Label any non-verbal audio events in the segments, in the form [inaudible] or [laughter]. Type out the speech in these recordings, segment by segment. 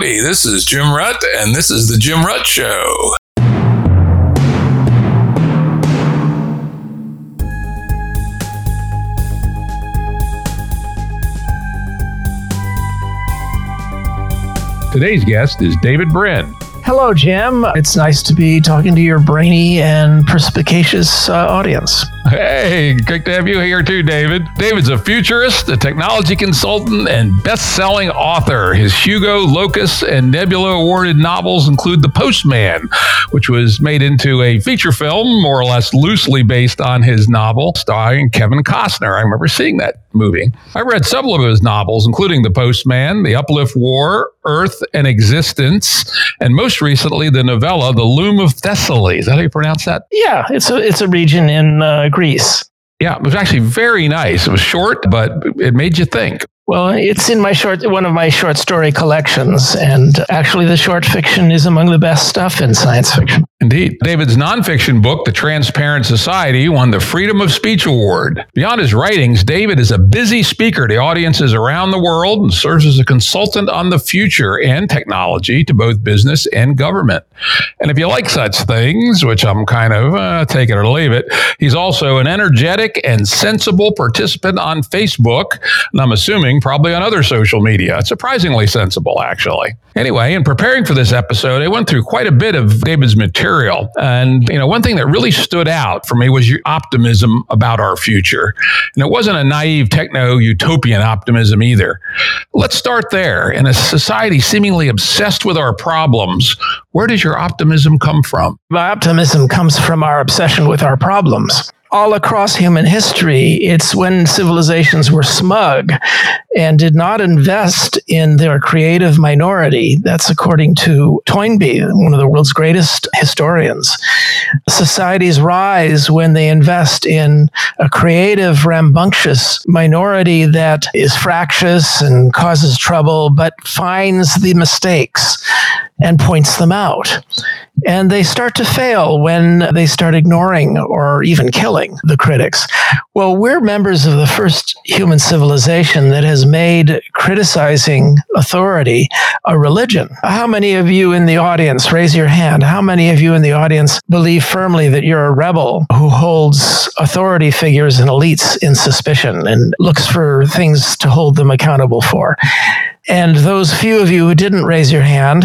Howdy, this is Jim Rutt, and this is The Jim Rutt Show. Today's guest is David Brin. Hello, Jim. It's nice to be talking to your brainy and perspicacious uh, audience. Hey, great to have you here too, David. David's a futurist, a technology consultant, and best-selling author. His Hugo, Locus, and Nebula awarded novels include The Postman, which was made into a feature film, more or less loosely based on his novel, starring Kevin Costner. I remember seeing that movie. I read several of his novels, including The Postman, The Uplift War, Earth and Existence, and most recently the novella The Loom of Thessaly. Is that how you pronounce that? Yeah, it's a it's a region in uh, Greece. Yeah, it was actually very nice. It was short, but it made you think. Well, it's in my short one of my short story collections, and actually, the short fiction is among the best stuff in science fiction. Indeed. David's nonfiction book, The Transparent Society, won the Freedom of Speech Award. Beyond his writings, David is a busy speaker to audiences around the world and serves as a consultant on the future and technology to both business and government. And if you like such things, which I'm kind of uh, take it or leave it, he's also an energetic and sensible participant on Facebook, and I'm assuming probably on other social media. Surprisingly sensible, actually. Anyway, in preparing for this episode, I went through quite a bit of David's material. And, you know, one thing that really stood out for me was your optimism about our future. And it wasn't a naive techno utopian optimism either. Let's start there. In a society seemingly obsessed with our problems, where does your optimism come from? My optimism comes from our obsession with our problems all across human history, it's when civilizations were smug and did not invest in their creative minority. That's according to Toynbee, one of the world's greatest historians. Societies rise when they invest in a creative, rambunctious minority that is fractious and causes trouble, but finds the mistakes and points them out. And they start to fail when they start ignoring or even killing the critics. Well, we're members of the first human civilization that has made criticizing authority a religion. How many of you in the audience, raise your hand, how many of you in the audience believe firmly that you're a rebel who holds authority figures and elites in suspicion and looks for things to hold them accountable for? And those few of you who didn't raise your hand,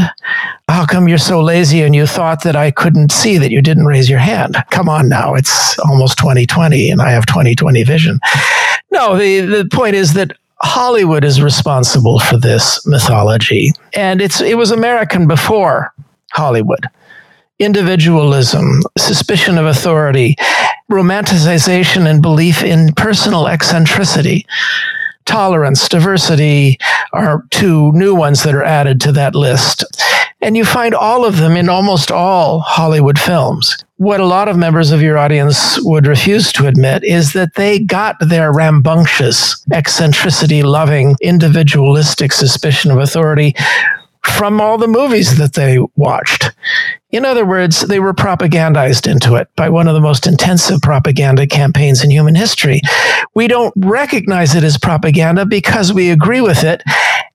how come you're so lazy and you thought that I couldn't see that you didn't raise your hand? Come on now, it's almost 2020 and I have 2020 vision. No, the, the point is that Hollywood is responsible for this mythology. And it's it was American before Hollywood. Individualism, suspicion of authority, romanticization and belief in personal eccentricity tolerance, diversity are two new ones that are added to that list. And you find all of them in almost all Hollywood films. What a lot of members of your audience would refuse to admit is that they got their rambunctious, eccentricity loving, individualistic suspicion of authority from all the movies that they watched. In other words, they were propagandized into it by one of the most intensive propaganda campaigns in human history. We don't recognize it as propaganda because we agree with it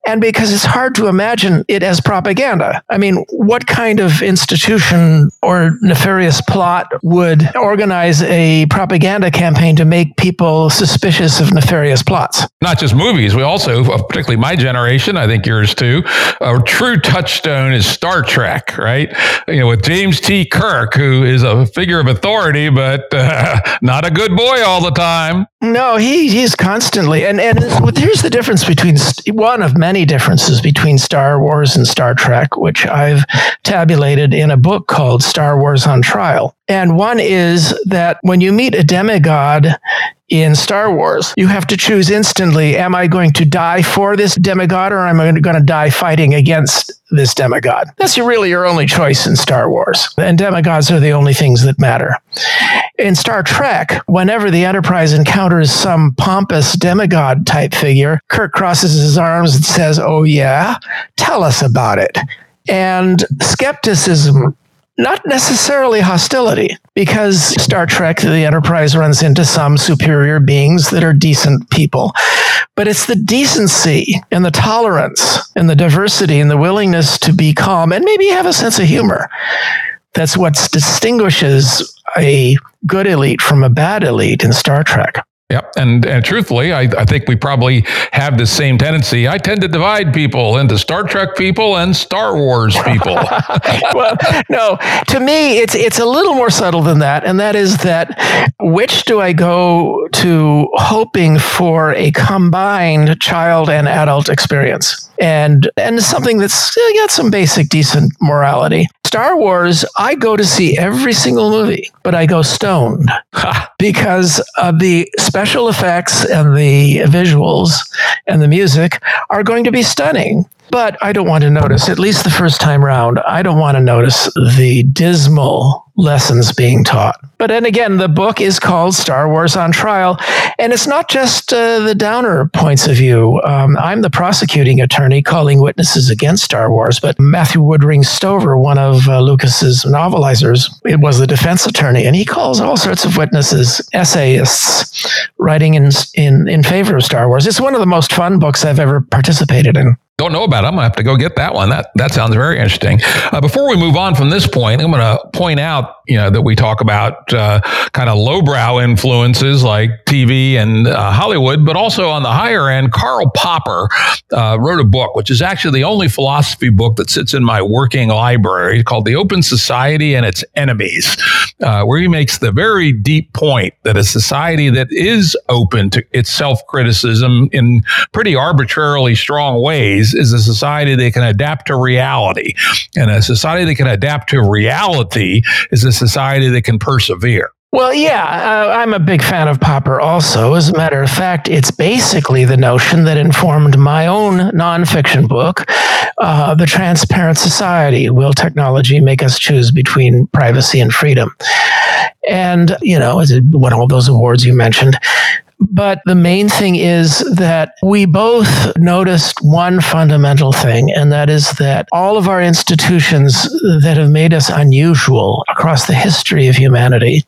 and because it's hard to imagine it as propaganda. I mean, what kind of institution or nefarious plot would organize a propaganda campaign to make people suspicious of nefarious plots? Not just movies. We also, particularly my generation, I think yours too, a true touchstone is Star Trek, right? You know, with James T. Kirk, who is a figure of authority, but uh, [laughs] not a good boy all the time. No, he he's constantly and and here's the difference between one of many differences between Star Wars and Star Trek, which I've tabulated in a book called Star Wars on Trial. And one is that when you meet a demigod in Star Wars, you have to choose instantly am I going to die for this demigod or am I going to die fighting against this demigod? That's really your only choice in Star Wars. And demigods are the only things that matter. In Star Trek, whenever the Enterprise encounters some pompous demigod type figure, Kirk crosses his arms and says, Oh, yeah, tell us about it. And skepticism not necessarily hostility, because Star Trek, the Enterprise runs into some superior beings that are decent people. But it's the decency and the tolerance and the diversity and the willingness to be calm and maybe have a sense of humor. That's what distinguishes a good elite from a bad elite in Star Trek. Yep. And, and truthfully, I, I think we probably have the same tendency. I tend to divide people into Star Trek people and Star Wars people. [laughs] well, no, to me, it's, it's a little more subtle than that. And that is that which do I go to hoping for a combined child and adult experience? And, and something that's got some basic decent morality. Star Wars, I go to see every single movie, but I go stoned because of the special effects and the visuals and the music are going to be stunning. But I don't want to notice, at least the first time round, I don't want to notice the dismal lessons being taught. But then again, the book is called Star Wars on Trial, and it's not just uh, the downer points of view. Um, I'm the prosecuting attorney calling witnesses against Star Wars, but Matthew Woodring Stover, one of uh, Lucas's novelizers, it was the defense attorney, and he calls all sorts of witnesses essayists writing in in in favor of Star Wars. It's one of the most fun books I've ever participated in don't know about it. I'm gonna have to go get that one. That that sounds very interesting. Uh, before we move on from this point, I'm gonna point out, you know, that we talk about uh, kind of lowbrow influences like TV and uh, Hollywood, but also on the higher end. Karl Popper uh, wrote a book, which is actually the only philosophy book that sits in my working library, called "The Open Society and Its Enemies," uh, where he makes the very deep point that a society that is open to its self criticism in pretty arbitrarily strong ways is, a society that can adapt to reality. And a society that can adapt to reality is a society that can persevere. Well, yeah, uh, I'm a big fan of Popper also. As a matter of fact, it's basically the notion that informed my own nonfiction book, uh, The Transparent Society Will Technology Make Us Choose Between Privacy and Freedom? And, you know, it won all those awards you mentioned. But the main thing is that we both noticed one fundamental thing, and that is that all of our institutions that have made us unusual across the history of humanity,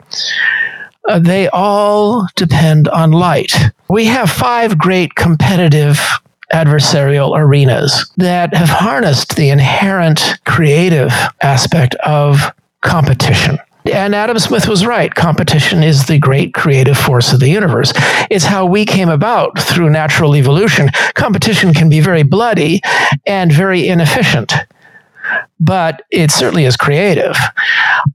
uh, they all depend on light. We have five great competitive adversarial arenas that have harnessed the inherent creative aspect of competition. And Adam Smith was right. Competition is the great creative force of the universe. It's how we came about through natural evolution. Competition can be very bloody and very inefficient, but it certainly is creative.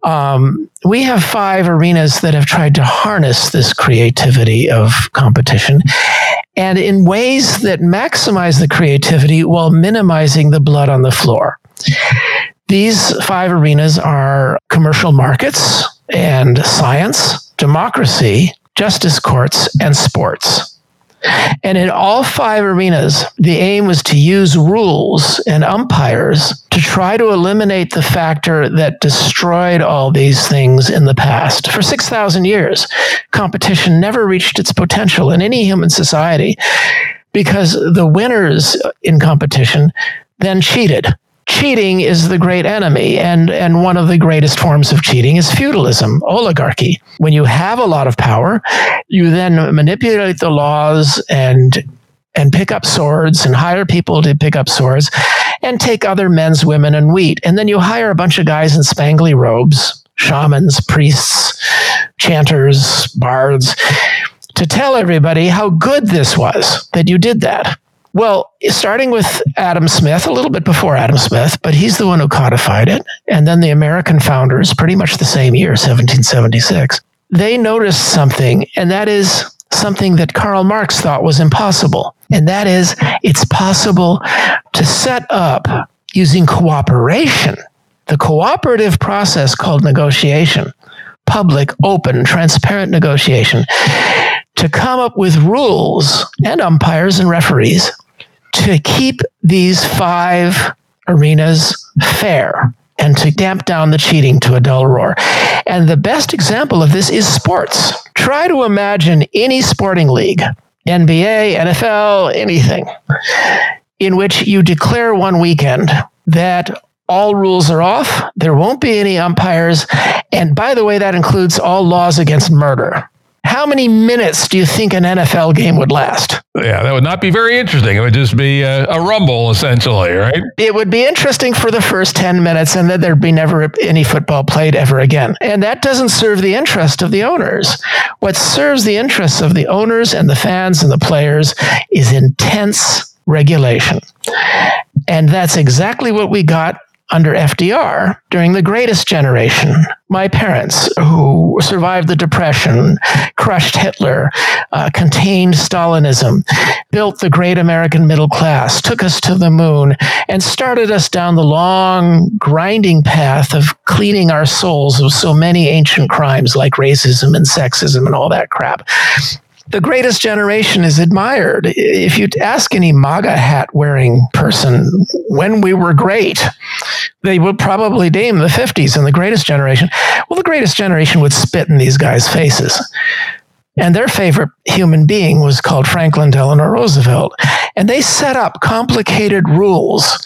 Um, we have five arenas that have tried to harness this creativity of competition and in ways that maximize the creativity while minimizing the blood on the floor. These five arenas are commercial markets and science, democracy, justice courts, and sports. And in all five arenas, the aim was to use rules and umpires to try to eliminate the factor that destroyed all these things in the past. For 6,000 years, competition never reached its potential in any human society because the winners in competition then cheated cheating is the great enemy. And, and one of the greatest forms of cheating is feudalism, oligarchy. When you have a lot of power, you then manipulate the laws and and pick up swords and hire people to pick up swords and take other men's women and wheat. And then you hire a bunch of guys in spangly robes, shamans, priests, chanters, bards, to tell everybody how good this was that you did that. Well, starting with Adam Smith, a little bit before Adam Smith, but he's the one who codified it. And then the American founders, pretty much the same year, 1776, they noticed something, and that is something that Karl Marx thought was impossible. And that is, it's possible to set up using cooperation, the cooperative process called negotiation, public, open, transparent negotiation, to come up with rules and umpires and referees to keep these five arenas fair and to damp down the cheating to a dull roar. And the best example of this is sports. Try to imagine any sporting league, NBA, NFL, anything, in which you declare one weekend that all rules are off. There won't be any umpires. And by the way, that includes all laws against murder. How many minutes do you think an NFL game would last? Yeah, that would not be very interesting. It would just be a, a, rumble, essentially, right? It would be interesting for the first 10 minutes, and then there'd be never any football played ever again. And that doesn't serve the interest of the owners. What serves the interests of the owners and the fans and the players is intense regulation. And that's exactly what we got under FDR during the greatest generation. My parents, who survived the Depression, crushed Hitler, uh, contained Stalinism, built the great American middle class, took us to the moon, and started us down the long, grinding path of cleaning our souls of so many ancient crimes like racism and sexism and all that crap the greatest generation is admired. If you ask any MAGA hat wearing person when we were great, they would probably name the 50s and the greatest generation. Well, the greatest generation would spit in these guys' faces. And their favorite human being was called Franklin Delano Roosevelt. And they set up complicated rules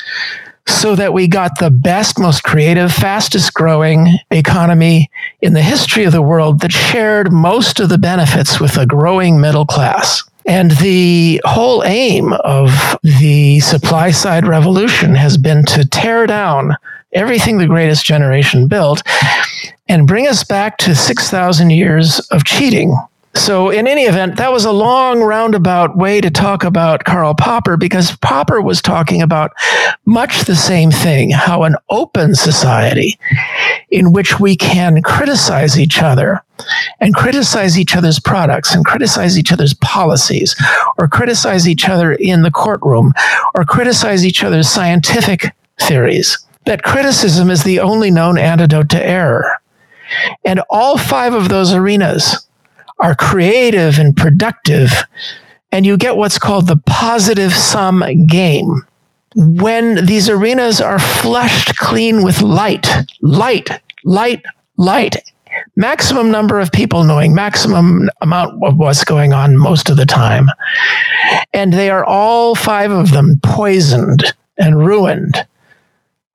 so that we got the best, most creative, fastest growing economy in the history of the world that shared most of the benefits with a growing middle class. And the whole aim of the supply side revolution has been to tear down everything the greatest generation built and bring us back to 6,000 years of cheating so, in any event, that was a long roundabout way to talk about Karl Popper because Popper was talking about much the same thing how an open society in which we can criticize each other and criticize each other's products and criticize each other's policies or criticize each other in the courtroom or criticize each other's scientific theories. That criticism is the only known antidote to error. And all five of those arenas are creative and productive, and you get what's called the positive sum game. When these arenas are flushed clean with light, light, light, light, maximum number of people knowing maximum amount of what's going on most of the time. And they are all five of them poisoned and ruined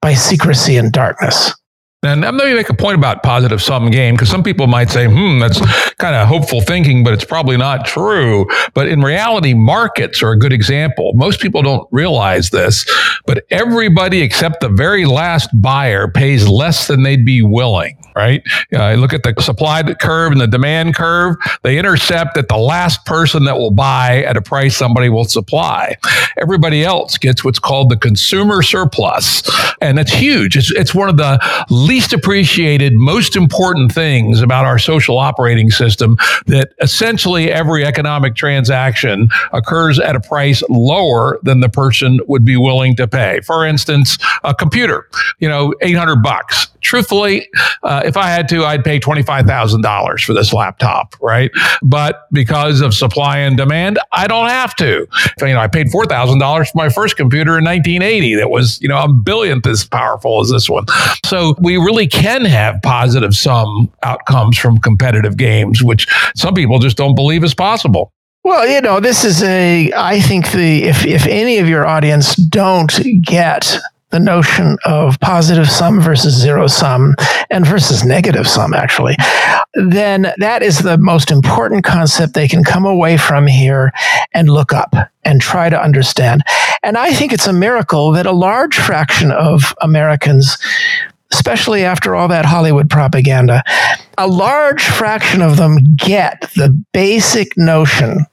by secrecy and darkness. And going to make a point about positive sum game because some people might say, hmm, that's kind of hopeful thinking, but it's probably not true. But in reality, markets are a good example. Most people don't realize this, but everybody except the very last buyer pays less than they'd be willing right? Uh, look at the supply curve and the demand curve. They intercept at the last person that will buy at a price somebody will supply. Everybody else gets what's called the consumer surplus. And that's huge. It's, it's one of the least appreciated, most important things about our social operating system that essentially every economic transaction occurs at a price lower than the person would be willing to pay. For instance, a computer, you know, 800 bucks. Truthfully, uh, if I had to, I'd pay $25,000 for this laptop, right? But because of supply and demand, I don't have to. You know, I paid $4,000 for my first computer in 1980 that was, you know, a billionth as powerful as this one. So we really can have positive sum outcomes from competitive games, which some people just don't believe is possible. Well, you know, this is a. I think the if if any of your audience don't get the notion of positive sum versus zero sum and versus negative sum, actually, then that is the most important concept they can come away from here and look up and try to understand. And I think it's a miracle that a large fraction of Americans especially after all that Hollywood propaganda, a large fraction of them get the basic notion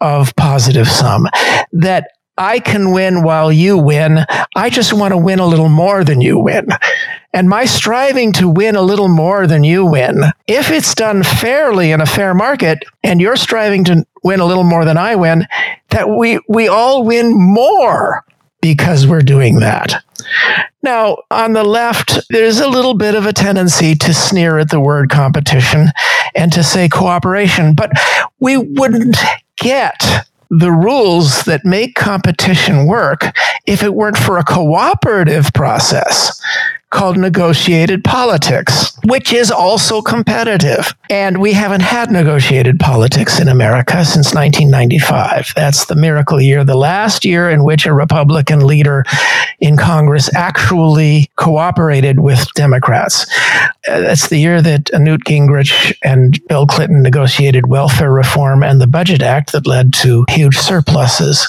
of positive sum that I can win while you win. I just want to win a little more than you win. And my striving to win a little more than you win, if it's done fairly in a fair market and you're striving to win a little more than I win, that we, we all win more because we're doing that. Now, on the left, there's a little bit of a tendency to sneer at the word competition and to say cooperation, but we wouldn't get the rules that make competition work if it weren't for a cooperative process. Called negotiated politics, which is also competitive. And we haven't had negotiated politics in America since 1995. That's the miracle year, the last year in which a Republican leader in Congress actually cooperated with Democrats. Uh, that's the year that Newt Gingrich and Bill Clinton negotiated welfare reform and the Budget Act that led to huge surpluses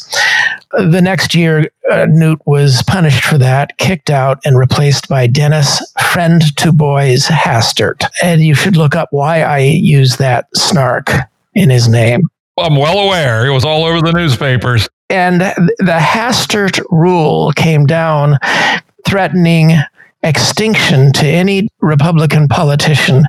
the next year, uh, Newt was punished for that, kicked out, and replaced by Dennis Friend to Boys Hastert. And you should look up why I use that snark in his name. I'm well aware. It was all over the newspapers. And the Hastert rule came down threatening extinction to any Republican politician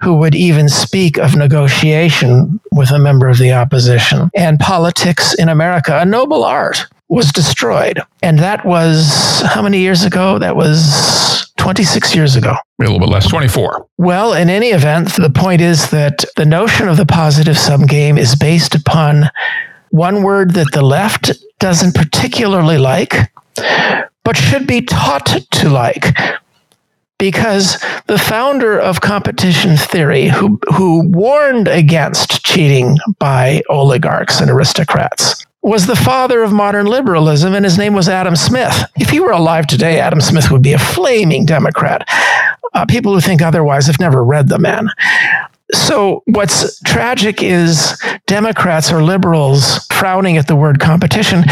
who would even speak of negotiation with a member of the opposition. And politics in America, a noble art, was destroyed. And that was how many years ago? That was 26 years ago. A little bit less, 24. Well, in any event, the point is that the notion of the positive sum game is based upon one word that the left doesn't particularly like, but should be taught to like. Because the founder of competition theory, who, who warned against cheating by oligarchs and aristocrats, was the father of modern liberalism, and his name was Adam Smith. If he were alive today, Adam Smith would be a flaming Democrat. Uh, people who think otherwise have never read the man. So, what's tragic is Democrats or liberals frowning at the word competition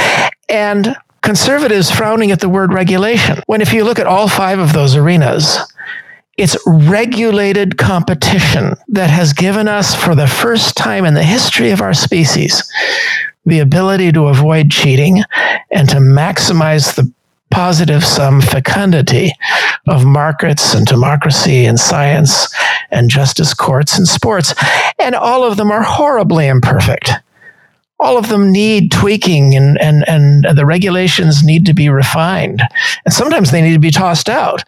and conservatives frowning at the word regulation. When, if you look at all five of those arenas, it's regulated competition that has given us, for the first time in the history of our species, the ability to avoid cheating and to maximize the positive sum fecundity of markets and democracy and science and justice courts and sports. And all of them are horribly imperfect all of them need tweaking and, and, and the regulations need to be refined. And sometimes they need to be tossed out.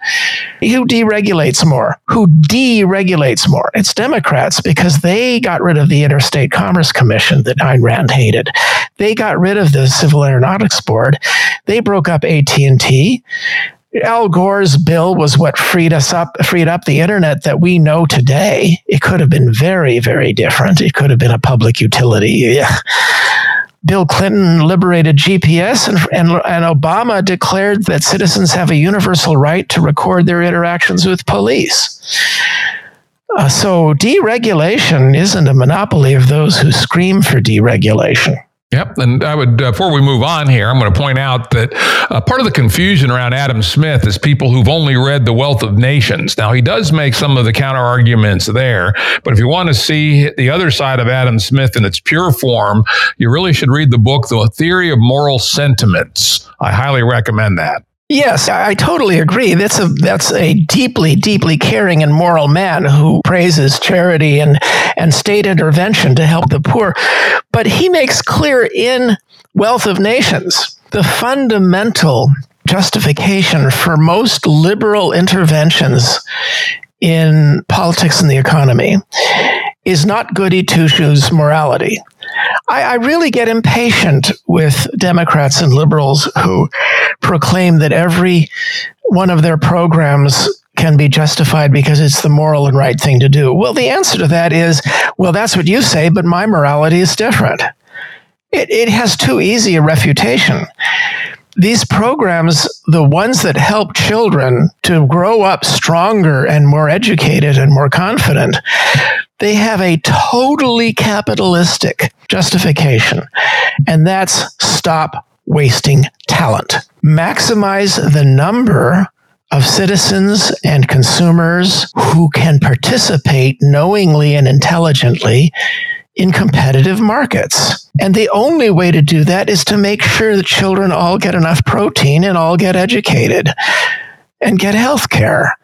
Who deregulates more? Who deregulates more? It's Democrats because they got rid of the Interstate Commerce Commission that Ayn Rand hated. They got rid of the Civil Aeronautics Board. They broke up AT&T. Al Gore's bill was what freed us up, freed up the internet that we know today. It could have been very, very different. It could have been a public utility. Yeah. Bill Clinton liberated GPS, and, and, and Obama declared that citizens have a universal right to record their interactions with police. Uh, so deregulation isn't a monopoly of those who scream for deregulation. Yep. And I would, uh, before we move on here, I'm going to point out that uh, part of the confusion around Adam Smith is people who've only read The Wealth of Nations. Now, he does make some of the counter arguments there, but if you want to see the other side of Adam Smith in its pure form, you really should read the book, The Theory of Moral Sentiments. I highly recommend that. Yes, I totally agree. That's a that's a deeply, deeply caring and moral man who praises charity and and state intervention to help the poor. But he makes clear in Wealth of Nations the fundamental justification for most liberal interventions in politics and the economy is not goody two shoes morality. I, I really get impatient with Democrats and liberals who proclaim that every one of their programs can be justified because it's the moral and right thing to do. Well, the answer to that is, well, that's what you say, but my morality is different. It, it has too easy a refutation. These programs, the ones that help children to grow up stronger and more educated and more confident, they have a totally capitalistic justification, and that's stop wasting talent. Maximize the number of citizens and consumers who can participate knowingly and intelligently in competitive markets. And the only way to do that is to make sure that children all get enough protein and all get educated and get health care.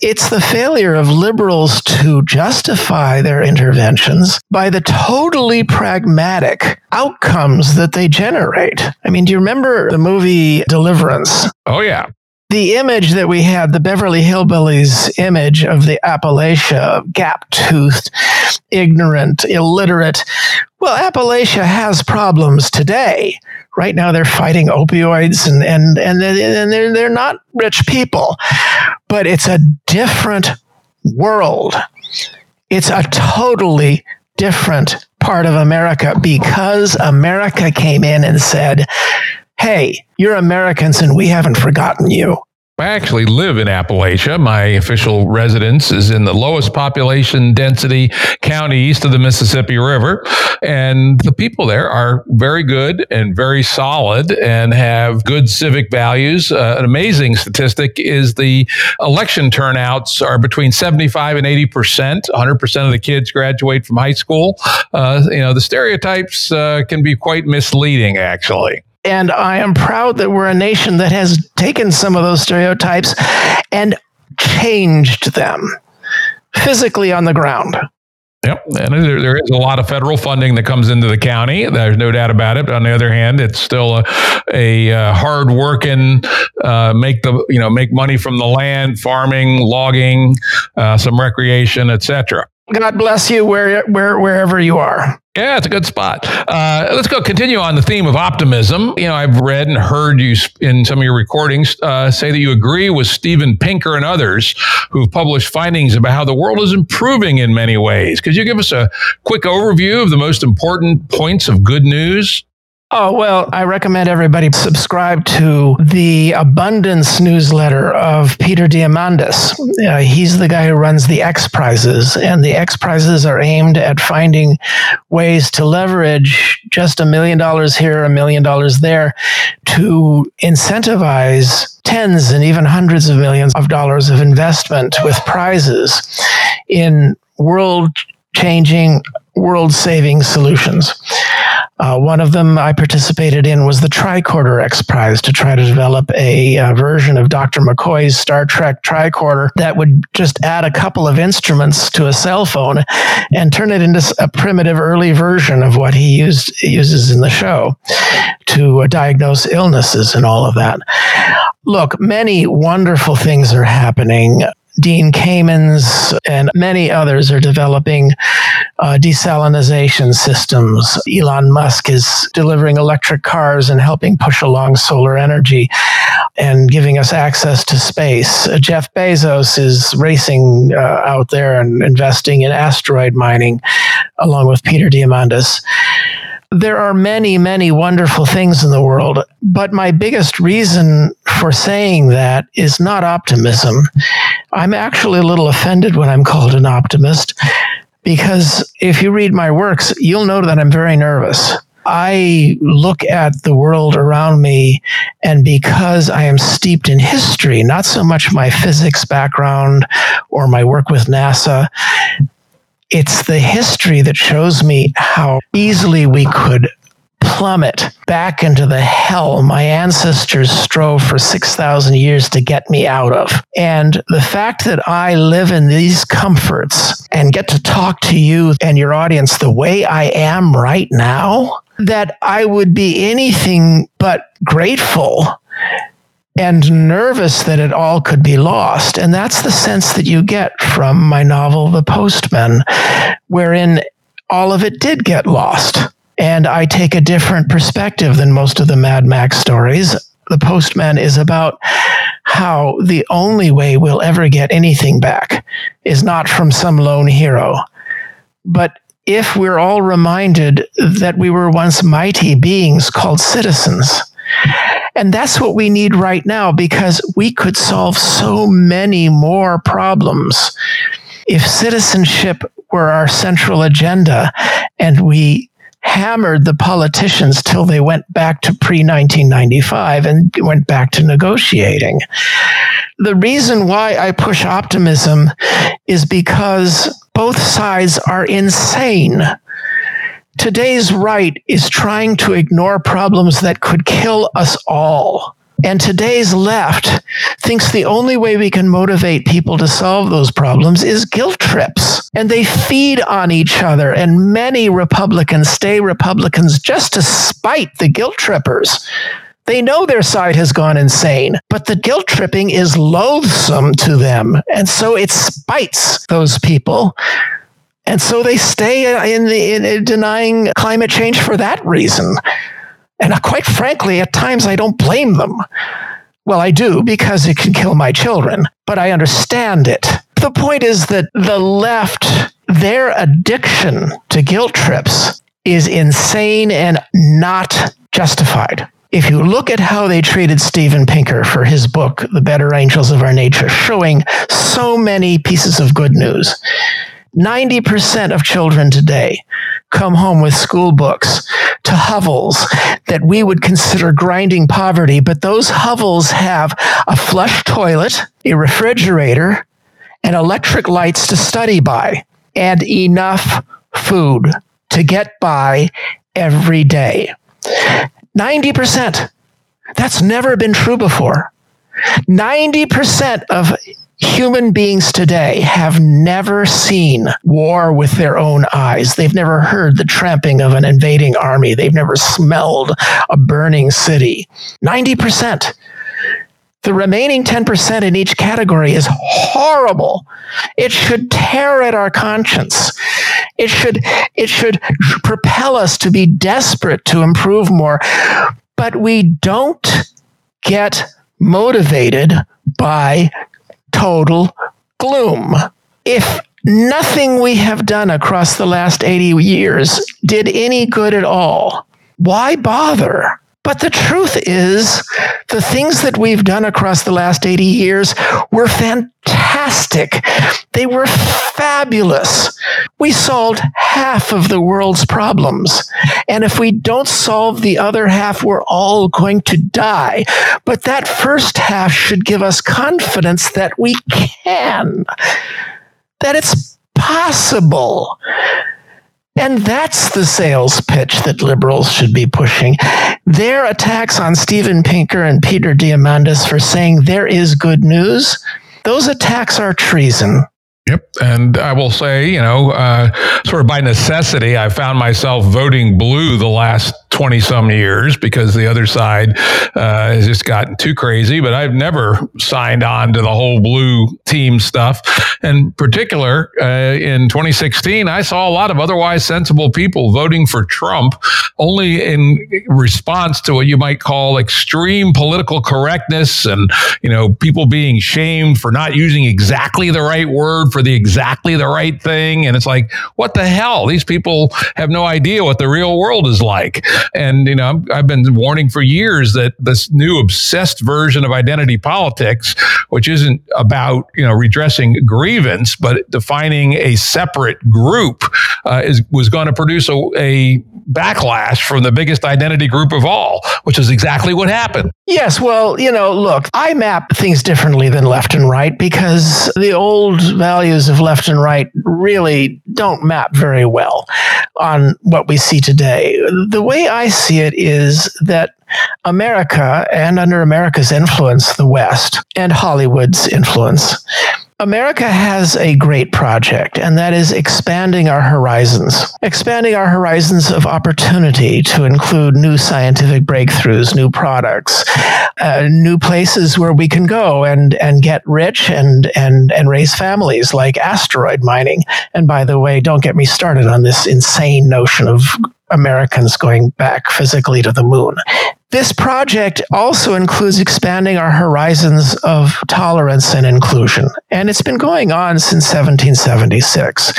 It's the failure of liberals to justify their interventions by the totally pragmatic outcomes that they generate. I mean, do you remember the movie Deliverance? Oh, yeah the image that we had, the Beverly Hillbillies image of the Appalachia, gap toothed, ignorant, illiterate. Well, Appalachia has problems today. Right now, they're fighting opioids and, and, and, and they're, they're not rich people. but it's a different world. It's a totally different part of America because America came in and said, Hey, you're Americans and we haven't forgotten you. I actually live in Appalachia. My official residence is in the lowest population density county east of the Mississippi River. And the people there are very good and very solid and have good civic values. Uh, an amazing statistic is the election turnouts are between 75 and 80%. 100% of the kids graduate from high school. Uh, you know, the stereotypes uh, can be quite misleading, actually. And I am proud that we're a nation that has taken some of those stereotypes and changed them physically on the ground. Yep, and there, there is a lot of federal funding that comes into the county. There's no doubt about it. But on the other hand, it's still a, a uh, hard working, uh, make the you know make money from the land, farming, logging, uh, some recreation, etc. God bless you where, where wherever you are. Yeah, it's a good spot. Uh, let's go continue on the theme of optimism. You know, I've read and heard you in some of your recordings uh, say that you agree with Steven Pinker and others who've published findings about how the world is improving in many ways. Could you give us a quick overview of the most important points of good news? Oh, well, I recommend everybody subscribe to the Abundance newsletter of Peter Diamandis. Uh, he's the guy who runs the X Prizes, and the X Prizes are aimed at finding ways to leverage just a million dollars here, a million dollars there to incentivize tens and even hundreds of millions of dollars of investment with prizes in world changing, world saving solutions. Uh, one of them I participated in was the Tricorder X Prize to try to develop a, a, version of Dr. McCoy's Star Trek tricorder that would just add a couple of instruments to a cell phone and turn it into a primitive early version of what he used uses in the show to uh, diagnose illnesses and all of that. Look, many wonderful things are happening. Dean Kamens and many others are developing uh, desalination systems. Elon Musk is delivering electric cars and helping push along solar energy and giving us access to space. Uh, Jeff Bezos is racing uh, out there and investing in asteroid mining along with Peter Diamandis there are many, many wonderful things in the world, but my biggest reason for saying that is not optimism. I'm actually a little offended when I'm called an optimist because if you read my works, you'll know that I'm very nervous. I look at the world around me, and because I am steeped in history, not so much my physics background or my work with NASA, it's the history that shows me how easily we could plummet back into the hell my ancestors strove for 6,000 years to get me out of. And the fact that I live in these comforts and get to talk to you and your audience the way I am right now, that I would be anything but grateful and nervous that it all could be lost. And that's the sense that you get from my novel, The Postman, wherein all of it did get lost. And I take a different perspective than most of the Mad Max stories. The Postman is about how the only way we'll ever get anything back is not from some lone hero, but if we're all reminded that we were once mighty beings called citizens and that's what we need right now because we could solve so many more problems if citizenship were our central agenda and we hammered the politicians till they went back to pre 1995 and went back to negotiating. The reason why I push optimism is because both sides are insane. Today's right is trying to ignore problems that could kill us all. And today's left thinks the only way we can motivate people to solve those problems is guilt trips. And they feed on each other. And many Republicans stay Republicans just to spite the guilt trippers. They know their side has gone insane, but the guilt tripping is loathsome to them. And so it spites those people and so they stay in, the, in denying climate change for that reason. And quite frankly, at times I don't blame them. Well, I do because it can kill my children. but I understand it. The point is that the left, their addiction to guilt trips is insane and not justified. If you look at how they treated Steven Pinker for his book, The Better Angels of Our Nature, showing so many pieces of good news, 90% of children today come home with school books to hovels that we would consider grinding poverty, but those hovels have a flush toilet, a refrigerator, and electric lights to study by, and enough food to get by every day. 90%. That's never been true before. 90% of human beings today have never seen war with their own eyes. They've never heard the tramping of an invading army. They've never smelled a burning city. 90%. The remaining 10% in each category is horrible. It should tear at our conscience. It should, it should propel us to be desperate to improve more. But we don't get motivated by total gloom. If nothing we have done across the last 80 years did any good at all, why bother? But the truth is, the things that we've done across the last 80 years were fantastic. They were fabulous. We solved half of the world's problems. And if we don't solve the other half, we're all going to die. But that first half should give us confidence that we can, that it's possible. And that's the sales pitch that liberals should be pushing. Their attacks on Steven Pinker and Peter Diamandis for saying there is good news, those attacks are treason. Yep. And I will say, you know, uh, sort of by necessity, I found myself voting blue the last 20 some years because the other side uh, has just gotten too crazy. But I've never signed on to the whole blue team stuff. In particular, uh, in 2016, I saw a lot of otherwise sensible people voting for Trump only in response to what you might call extreme political correctness and, you know, people being shamed for not using exactly the right word for the exactly the right thing. And it's like, what the hell? These people have no idea what the real world is like. And, you know, I've been warning for years that this new obsessed version of identity politics, which isn't about, you know, redressing grievance, but defining a separate group, uh, is was going to produce a, a backlash from the biggest identity group of all, which is exactly what happened. Yes, well, you know, look, I map things differently than left and right because the old values of left and right really don't map very well on what we see today. The way I see it is that America, and under America's influence, the West, and Hollywood's influence, America has a great project, and that is expanding our horizons, expanding our horizons of opportunity to include new scientific breakthroughs, new products, uh, new places where we can go and, and get rich and, and, and raise families like asteroid mining. And by the way, don't get me started on this insane notion of Americans going back physically to the moon. This project also includes expanding our horizons of tolerance and inclusion, and it's been going on since 1776.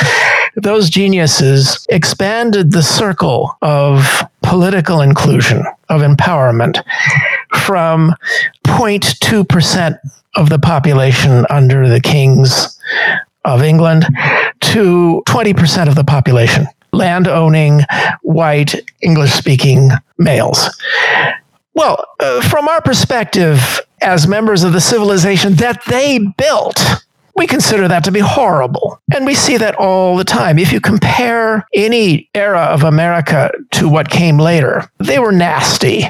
Those geniuses expanded the circle of political inclusion, of empowerment, from 0.2% of the population under the kings of England to 20% of the population land owning, white, English speaking males. Well, uh, from our perspective, as members of the civilization that they built, we consider that to be horrible. And we see that all the time. If you compare any era of America to what came later, they were nasty.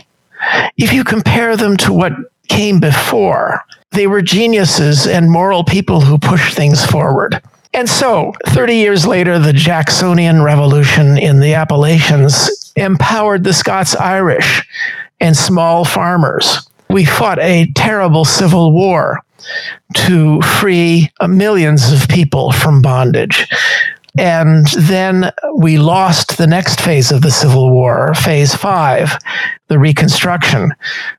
If you compare them to what came before, they were geniuses and moral people who pushed things forward. And so, 30 years later, the Jacksonian Revolution in the Appalachians empowered the Scots Irish and small farmers. We fought a terrible civil war to free millions of people from bondage. And then we lost the next phase of the Civil War, phase five, the Reconstruction,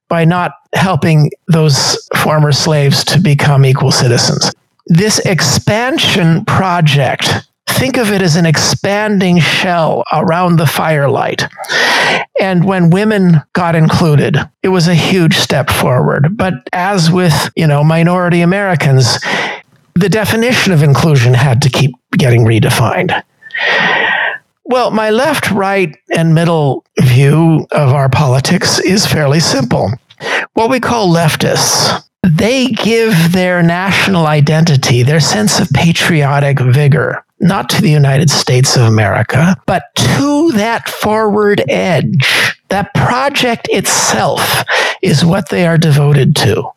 by not helping those former slaves to become equal citizens. This expansion project think of it as an expanding shell around the firelight. And when women got included, it was a huge step forward. But as with, you know, minority Americans, the definition of inclusion had to keep getting redefined. Well, my left, right, and middle view of our politics is fairly simple. What we call leftists they give their national identity, their sense of patriotic vigor, not to the United States of America, but to that forward edge. That project itself is what they are devoted to.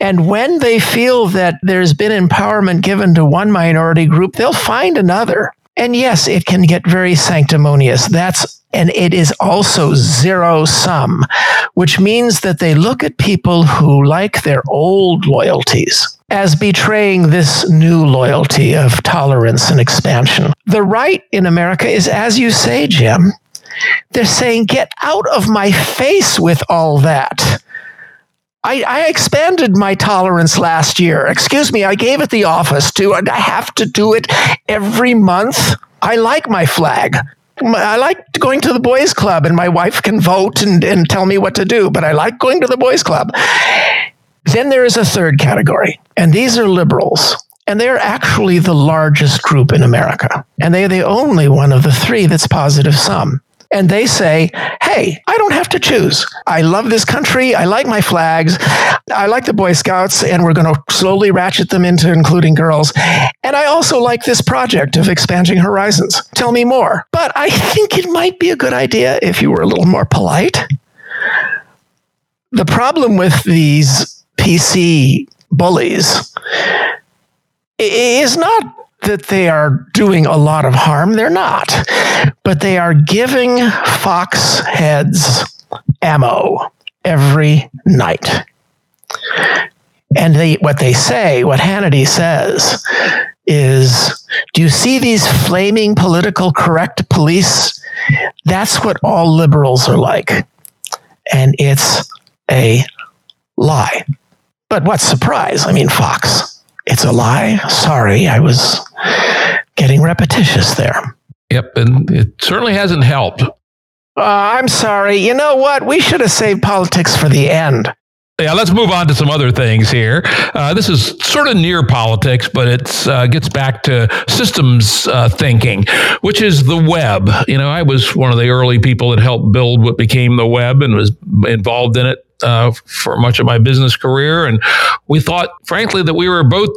And when they feel that there's been empowerment given to one minority group, they'll find another. And yes, it can get very sanctimonious. That's and it is also zero sum, which means that they look at people who like their old loyalties as betraying this new loyalty of tolerance and expansion. The right in America is, as you say, Jim, they're saying, get out of my face with all that. I, I, expanded my tolerance last year. Excuse me, I gave it the office to, and I have to do it every month. I like my flag. I like going to the boys' club, and my wife can vote and, and tell me what to do, but I like going to the boys' club. Then there is a third category, and these are liberals. And they're actually the largest group in America. And they are the only one of the three that's positive sum and they say, Hey, I don't have to choose. I love this country. I like my flags. I like the Boy Scouts, and we're going to slowly ratchet them into including girls. And I also like this project of expanding horizons. Tell me more. But I think it might be a good idea if you were a little more polite. The problem with these PC bullies is not that they are doing a lot of harm. They're not. But they are giving fox heads ammo every night. And they, what they say, what Hannity says, is Do you see these flaming political correct police? That's what all liberals are like. And it's a lie. But what surprise? I mean, Fox it's a lie. Sorry, I was getting repetitious there. Yep, and it certainly hasn't helped. Uh, I'm sorry. You know what? We should have saved politics for the end. Yeah, let's move on to some other things here. Uh, this is sort of near politics, but it uh, gets back to systems uh, thinking, which is the web. You know, I was one of the early people that helped build what became the web and was involved in it uh, for much of my business career. And we thought, frankly, that we were both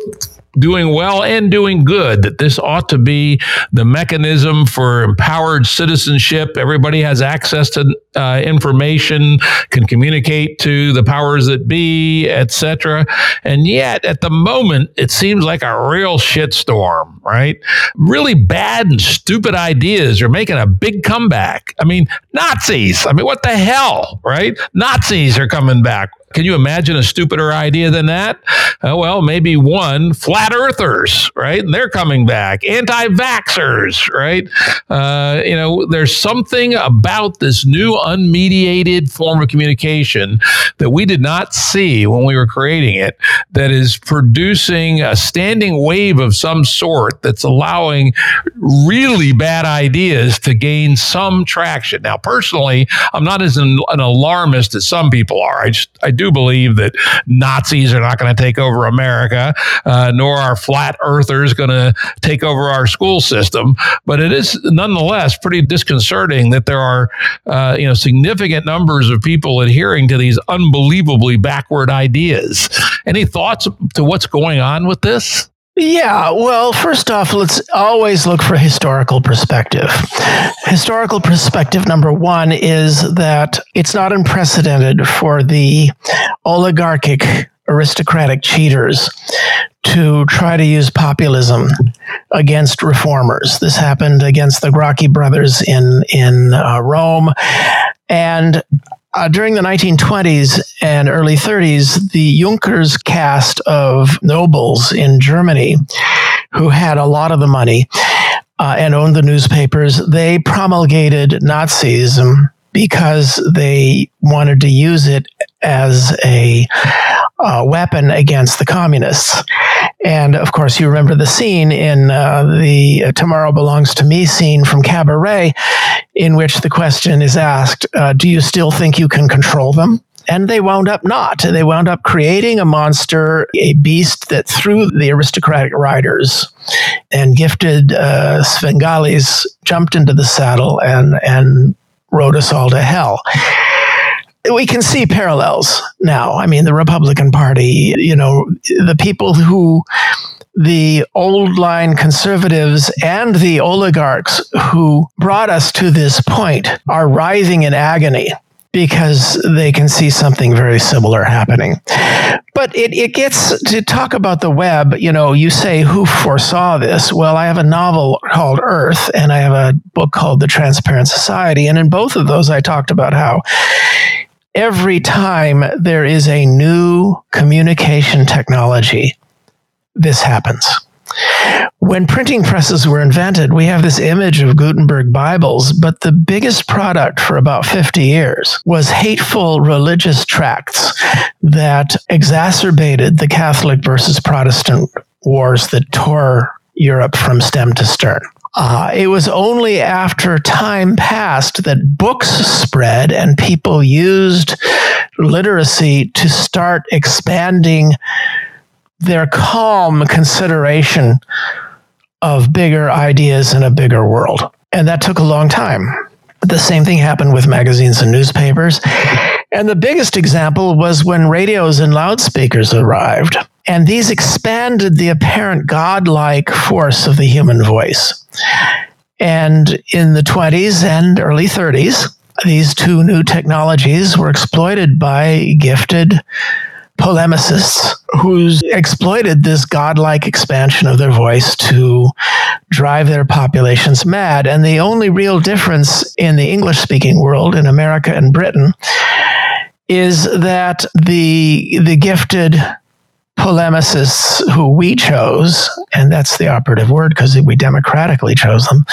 doing well and doing good, that this ought to be the mechanism for empowered citizenship. Everybody has access to uh, information, can communicate to the powers that be, etc. And yet, at the moment, it seems like a real shitstorm, right? Really bad and stupid ideas are making a big comeback. I mean, Nazis. I mean, what the hell, right? Nazis are coming back. Can you imagine a stupider idea than that? Uh, well, maybe one flat earthers, right? And they're coming back. Anti vaxxers, right? Uh, you know, there's something about this new unmediated form of communication that we did not see when we were creating it that is producing a standing wave of some sort that's allowing really bad ideas to gain some traction. Now, personally, I'm not as an, an alarmist as some people are. I just, I do do believe that Nazis are not going to take over America, uh, nor are flat earthers going to take over our school system. But it is nonetheless pretty disconcerting that there are, uh, you know, significant numbers of people adhering to these unbelievably backward ideas. Any thoughts to what's going on with this? Yeah, well, first off, let's always look for historical perspective. Historical perspective number one is that it's not unprecedented for the oligarchic aristocratic cheaters to try to use populism against reformers. This happened against the Gracchi brothers in in uh, Rome, and uh, during the 1920s and early 30s, the Junkers caste of nobles in Germany, who had a lot of the money, uh, and owned the newspapers, they promulgated Nazism because they wanted to use it as a uh, weapon against the communists. And of course, you remember the scene in uh, the uh, Tomorrow Belongs to Me scene from Cabaret, in which the question is asked uh, Do you still think you can control them? And they wound up not. They wound up creating a monster, a beast that threw the aristocratic riders and gifted uh, Svengalis jumped into the saddle and, and rode us all to hell we can see parallels now. I mean, the Republican Party, you know, the people who the old line conservatives and the oligarchs who brought us to this point are writhing in agony because they can see something very similar happening. But it, it gets to talk about the web. You know, you say, who foresaw this? Well, I have a novel called Earth, and I have a book called The Transparent Society. And in both of those, I talked about how every time there is a new communication technology, this happens. When printing presses were invented, we have this image of Gutenberg Bibles, but the biggest product for about 50 years was hateful religious tracts that exacerbated the Catholic versus Protestant wars that tore Europe from stem to stern. Uh, it was only after time passed that books spread and people used literacy to start expanding their calm consideration of bigger ideas in a bigger world. And that took a long time. The same thing happened with magazines and newspapers. And the biggest example was when radios and loudspeakers arrived. And these expanded the apparent godlike force of the human voice. And in the 20s and early 30s, these two new technologies were exploited by gifted polemicists who exploited this godlike expansion of their voice to drive their populations mad. And the only real difference in the English speaking world, in America and Britain, is that the, the gifted polemicists who we chose, and that's the operative word because we democratically chose them,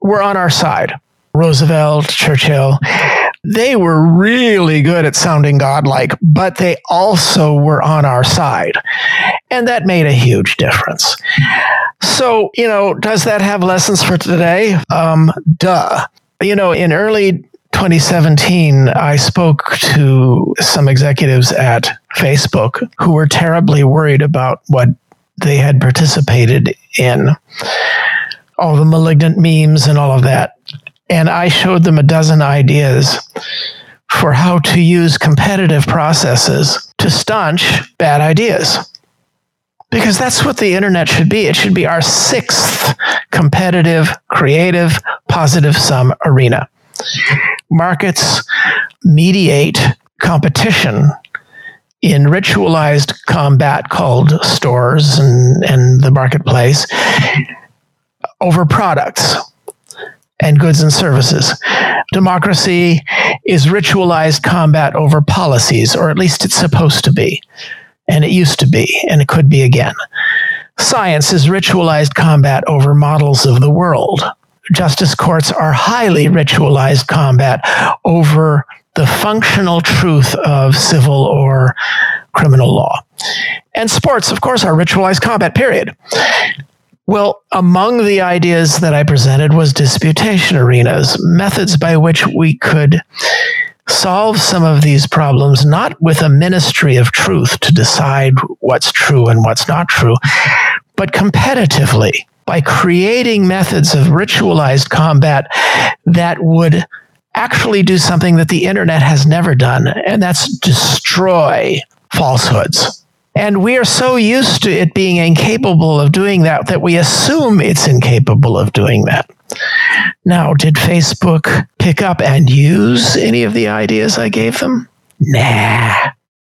were on our side. Roosevelt, Churchill, they were really good at sounding godlike, but they also were on our side. And that made a huge difference. So, you know, does that have lessons for today? Um, duh. You know, in early 2017, I spoke to some executives at Facebook who were terribly worried about what they had participated in all the malignant memes and all of that. And I showed them a dozen ideas for how to use competitive processes to staunch bad ideas. Because that's what the internet should be. It should be our sixth competitive, creative, positive sum arena. Markets mediate competition in ritualized combat called stores and, and the marketplace over products and goods and services. Democracy is ritualized combat over policies, or at least it's supposed to be. And it used to be, and it could be again. Science is ritualized combat over models of the world. Justice courts are highly ritualized combat over the functional truth of civil or criminal law. And sports, of course, are ritualized combat, period. Well, among the ideas that I presented was disputation arenas, methods by which we could solve some of these problems, not with a ministry of truth to decide what's true and what's not true, but competitively by creating methods of ritualized combat that would actually do something that the internet has never done, and that's destroy falsehoods. And we are so used to it being incapable of doing that that we assume it's incapable of doing that. Now, did Facebook pick up and use any of the ideas I gave them? Nah.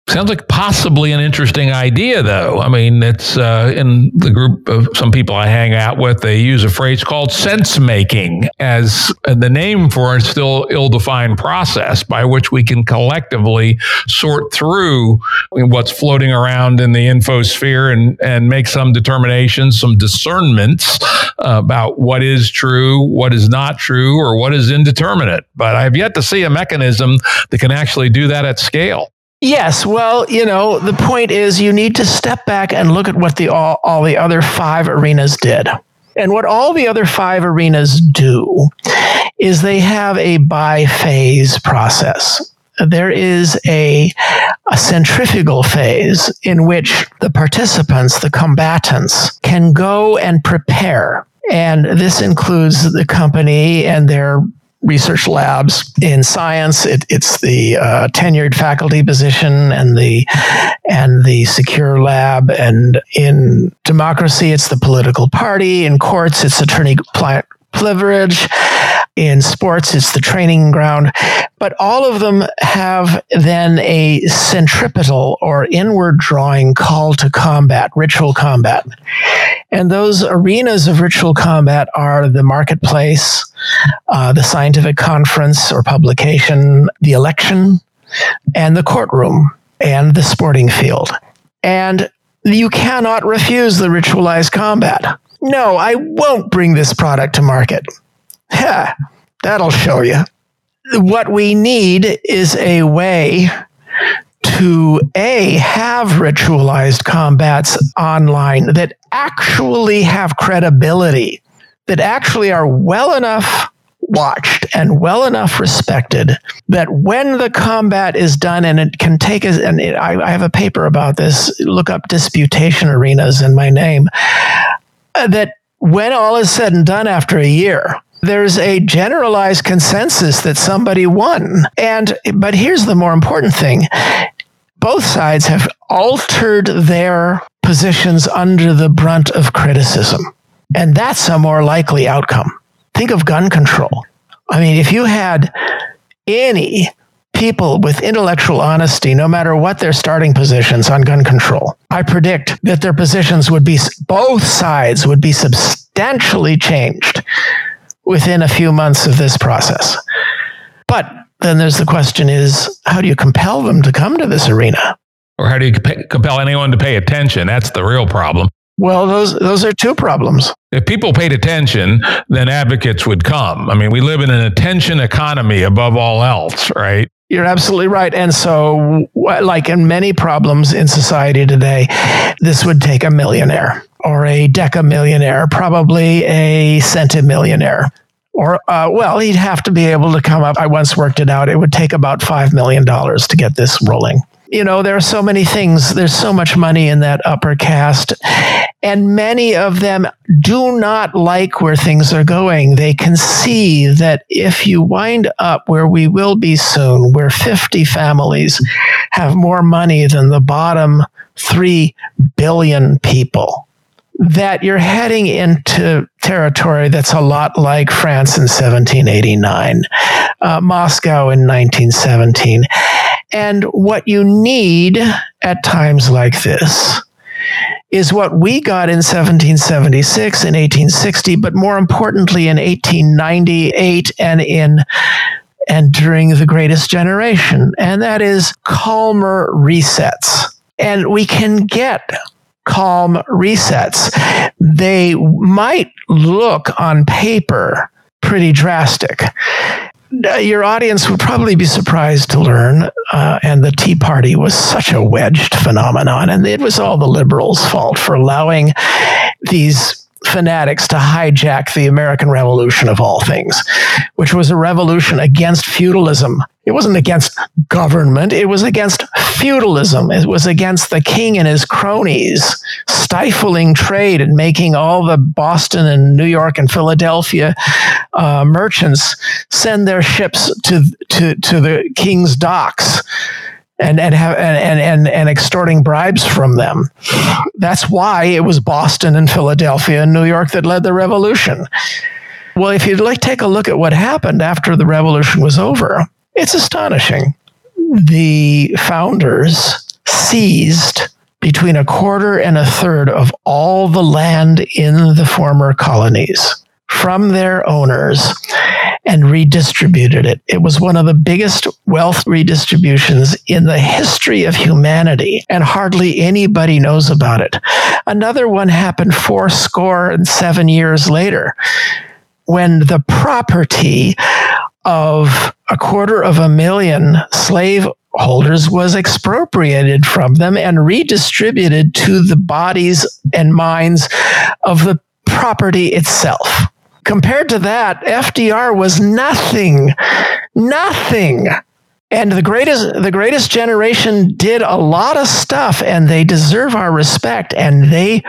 Sounds like possibly an interesting idea, though. I mean, it's uh, in the group of some people I hang out with, they use a phrase called sense making as the name for a still ill defined process by which we can collectively sort through what's floating around in the infosphere and, and make some determinations, some discernments about what is true, what is not true, or what is indeterminate. But I have yet to see a mechanism that can actually do that at scale. Yes, well, you know, the point is you need to step back and look at what the all, all the other five arenas did. And what all the other five arenas do is they have a biphase process. There is a, a centrifugal phase in which the participants, the combatants, can go and prepare. And this includes the company and their research labs in science. It, it's the uh, tenured faculty position and the and the secure lab. And in democracy, it's the political party. In courts, it's attorney client privilege. In sports, it's the training ground. But all of them have then a centripetal or inward drawing call to combat, ritual combat. And those arenas of ritual combat are the marketplace, uh, the scientific conference or publication, the election, and the courtroom, and the sporting field. And you cannot refuse the ritualized combat. No, I won't bring this product to market. Yeah, that'll show you. What we need is a way to A, have ritualized combats online that actually have credibility, that actually are well enough watched and well enough respected that when the combat is done and it can take us and it, I, I, have a paper about this look up disputation arenas in my name uh, that when all is said and done after a year there's a generalized consensus that somebody won. And but here's the more important thing. Both sides have altered their positions under the brunt of criticism. And that's a more likely outcome. Think of gun control. I mean, if you had any people with intellectual honesty, no matter what their starting positions on gun control, I predict that their positions would be, both sides would be substantially changed within a few months of this process. But then there's the question is, how do you compel them to come to this arena? Or how do you compel anyone to pay attention? That's the real problem. Well, those those are two problems. If people paid attention, then advocates would come. I mean, we live in an attention economy above all else, right? You're absolutely right. And so, like in many problems in society today, this would take a millionaire or a decamillionaire, probably a centimillionaire. Or, uh, well, he'd have to be able to come up. I once worked it out. It would take about $5 million to get this rolling you know, there are so many things. There's so much money in that upper caste. And many of them do not like where things are going. They can see that if you wind up where we will be soon, where 50 families have more money than the bottom 3 billion people, that you're heading into territory that's a lot like France in 1789, uh, Moscow in 1917 and what you need at times like this is what we got in 1776 and 1860, but more importantly in 1898 and in and during the greatest generation, and that is calmer resets. And we can get calm resets. They might look on paper pretty drastic your audience would probably be surprised to learn, uh, and the Tea Party was such a wedged phenomenon, and it was all the liberals' fault for allowing these fanatics to hijack the American Revolution of all things, which was a revolution against feudalism. It wasn't against government, it was against feudalism. It was against the king and his cronies stifling trade and making all the Boston and New York and Philadelphia uh, merchants send their ships to, to, to the king's docks and and, have, and and and extorting bribes from them. That's why it was Boston and Philadelphia and New York that led the revolution. Well, if you'd like take a look at what happened after the revolution was over, it's astonishing. The founders seized between a quarter and a third of all the land in the former colonies from their owners and redistributed it. It was one of the biggest wealth redistributions in the history of humanity, and hardly anybody knows about it. Another one happened four score and seven years later when the property of a quarter of a million slave holders was expropriated from them and redistributed to the bodies and minds of the property itself. Compared to that, FDR was nothing, nothing. And the greatest, the greatest generation did a lot of stuff and they deserve our respect. And they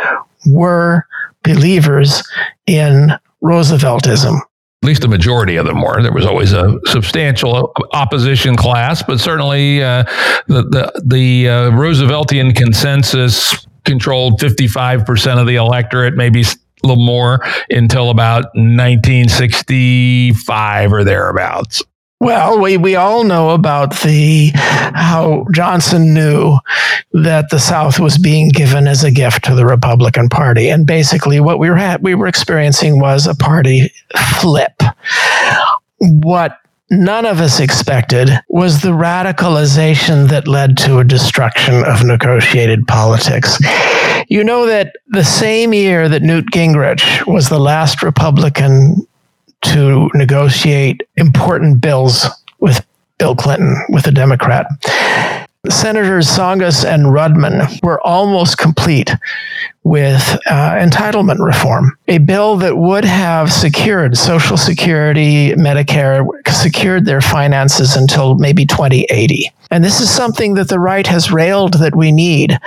were believers in Rooseveltism at least the majority of them were. There was always a substantial opposition class, but certainly uh, the the, the uh, Rooseveltian consensus controlled 55% of the electorate, maybe little more until about 1965 or thereabouts. Well, we, we all know about the how Johnson knew that the South was being given as a gift to the Republican Party, and basically what we were we were experiencing was a party flip. What none of us expected was the radicalization that led to a destruction of negotiated politics. You know that the same year that Newt Gingrich was the last Republican to negotiate important bills with Bill Clinton, with a Democrat. Senators Tsongas and Rudman were almost complete with uh, entitlement reform, a bill that would have secured Social Security, Medicare, secured their finances until maybe 2080. And this is something that the right has railed that we need,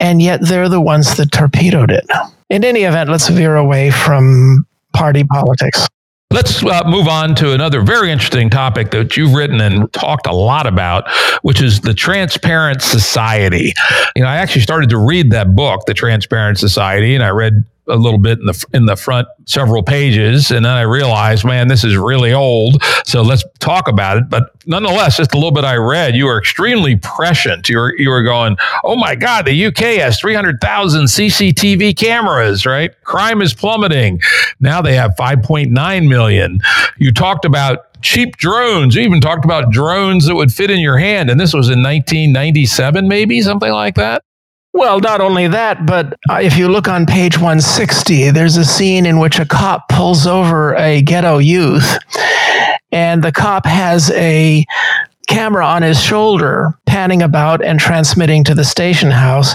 and yet they're the ones that torpedoed it. In any event, let's veer away from party politics. Let's uh, move on to another very interesting topic that you've written and talked a lot about, which is the Transparent Society. You know, I actually started to read that book, The Transparent Society, and I read a little bit in the in the front several pages, and then I realized, man, this is really old. So let's talk about it. But nonetheless, just a little bit I read, you were extremely prescient. You were you were going, oh my God, the UK has three hundred thousand CCTV cameras, right? Crime is plummeting. Now they have five point nine million. You talked about cheap drones. You even talked about drones that would fit in your hand, and this was in 1997, maybe something like that. Well, not only that, but uh, if you look on page 160, there's a scene in which a cop pulls over a ghetto youth, and the cop has a camera on his shoulder, panning about and transmitting to the station house.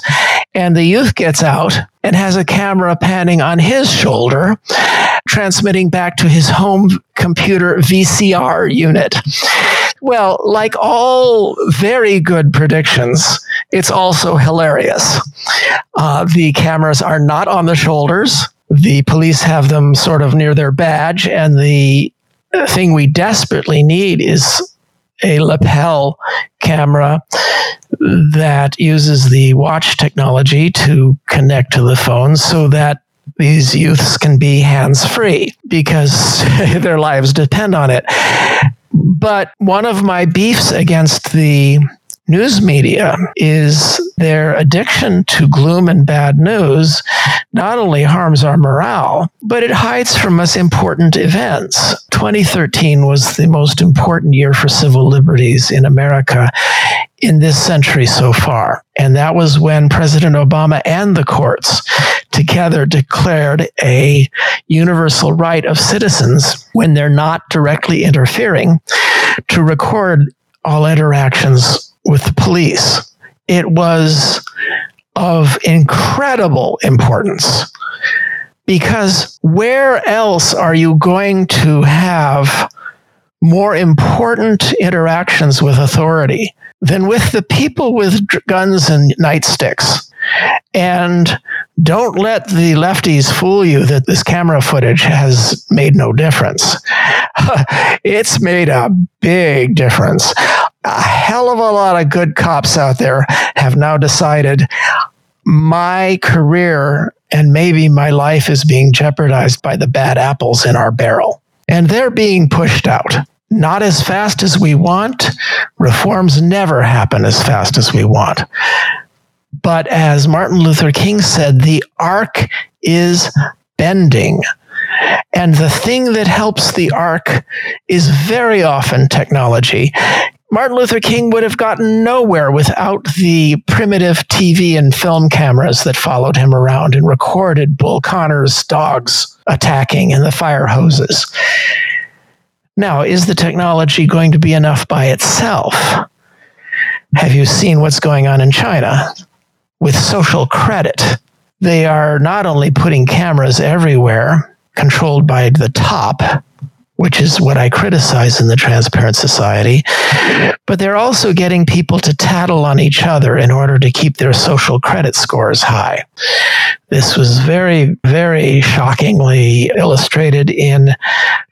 And the youth gets out and has a camera panning on his shoulder, transmitting back to his home computer VCR unit. Well, like all very good predictions, it's also hilarious. Uh, the cameras are not on the shoulders. The police have them sort of near their badge, and the thing we desperately need is a lapel camera that uses the watch technology to connect to the phone so that these youths can be hands free because [laughs] their lives depend on it. But one of my beefs against the news media is their addiction to gloom and bad news not only harms our morale, but it hides from us important events. 2013 was the most important year for civil liberties in America in this century so far. And that was when President Obama and the courts together declared a universal right of citizens when they're not directly interfering to record all interactions with the police. It was of incredible importance because where else are you going to have more important interactions with authority than with the people with guns and nightsticks? And don't let the lefties fool you that this camera footage has made no difference. [laughs] it's made a big difference. A hell of a lot of good cops out there have now decided my career and maybe my life is being jeopardized by the bad apples in our barrel. And they're being pushed out. Not as fast as we want. Reforms never happen as fast as we want. But as Martin Luther King said, the arc is bending. And the thing that helps the arc is very often technology. Martin Luther King would have gotten nowhere without the primitive TV and film cameras that followed him around and recorded Bull Connor's dogs attacking and the fire hoses. Now, is the technology going to be enough by itself? Have you seen what's going on in China with social credit? They are not only putting cameras everywhere, controlled by the top, which is what I criticize in the Transparent Society. But they're also getting people to tattle on each other in order to keep their social credit scores high. This was very, very shockingly illustrated in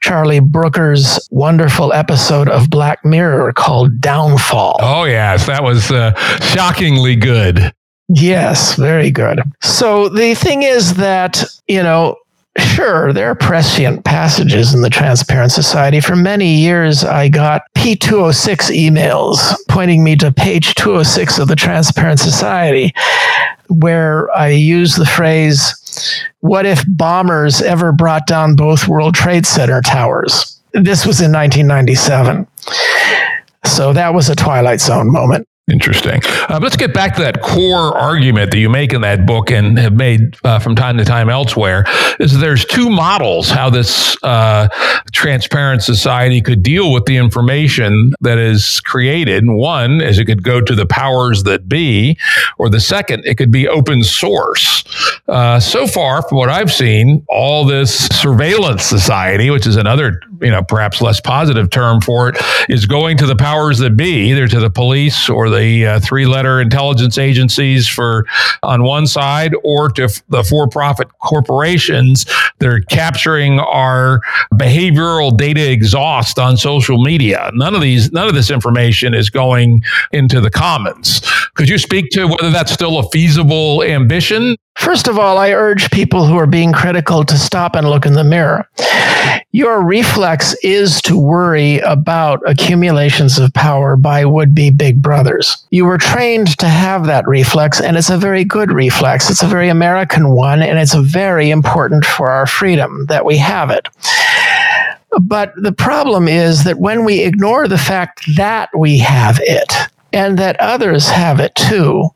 Charlie Brooker's wonderful episode of Black Mirror called Downfall. Oh, yes, that was uh, shockingly good. Yes, very good. So the thing is that, you know, Sure, there are prescient passages in the Transparent Society. For many years, I got P206 emails pointing me to page 206 of the Transparent Society, where I use the phrase, What if bombers ever brought down both World Trade Center towers? This was in 1997. So that was a Twilight Zone moment. Interesting. Uh, let's get back to that core argument that you make in that book and have made uh, from time to time elsewhere. Is there's two models how this uh, transparent society could deal with the information that is created. One is it could go to the powers that be, or the second, it could be open source. Uh, so far, from what I've seen, all this surveillance society, which is another you know perhaps less positive term for it, is going to the powers that be, either to the police or the the uh, three letter intelligence agencies for on one side or to f- the for profit corporations that are capturing our behavioral data exhaust on social media. None of these, none of this information is going into the commons. Could you speak to whether that's still a feasible ambition? First of all, I urge people who are being critical to stop and look in the mirror. Your reflex is to worry about accumulations of power by would be big brothers. You were trained to have that reflex, and it's a very good reflex. It's a very American one, and it's very important for our freedom that we have it. But the problem is that when we ignore the fact that we have it and that others have it too,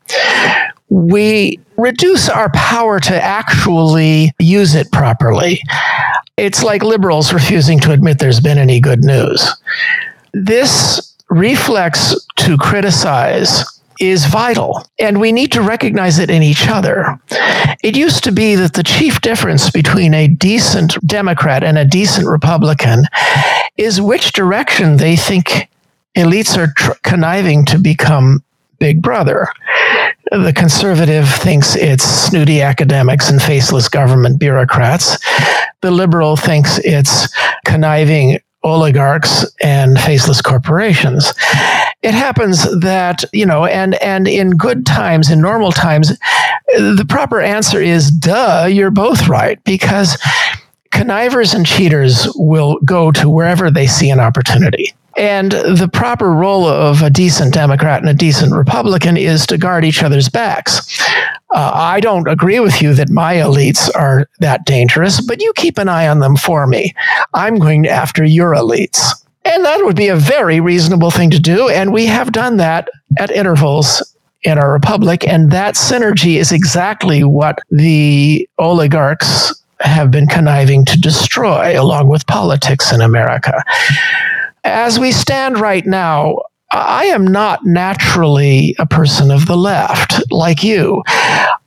we reduce our power to actually use it properly. It's like liberals refusing to admit there's been any good news. This reflex to criticize is vital, and we need to recognize it in each other. It used to be that the chief difference between a decent Democrat and a decent Republican is which direction they think elites are tr- conniving to become Big Brother. The conservative thinks it's snooty academics and faceless government bureaucrats. The liberal thinks it's conniving oligarchs and faceless corporations. It happens that, you know, and and in good times, in normal times, the proper answer is duh, you're both right because connivers and cheaters will go to wherever they see an opportunity. And the proper role of a decent Democrat and a decent Republican is to guard each other's backs. Uh, I don't agree with you that my elites are that dangerous, but you keep an eye on them for me. I'm going after your elites. And that would be a very reasonable thing to do. And we have done that at intervals in our republic. And that synergy is exactly what the oligarchs have been conniving to destroy, along with politics in America. As we stand right now, I am not naturally a person of the left like you.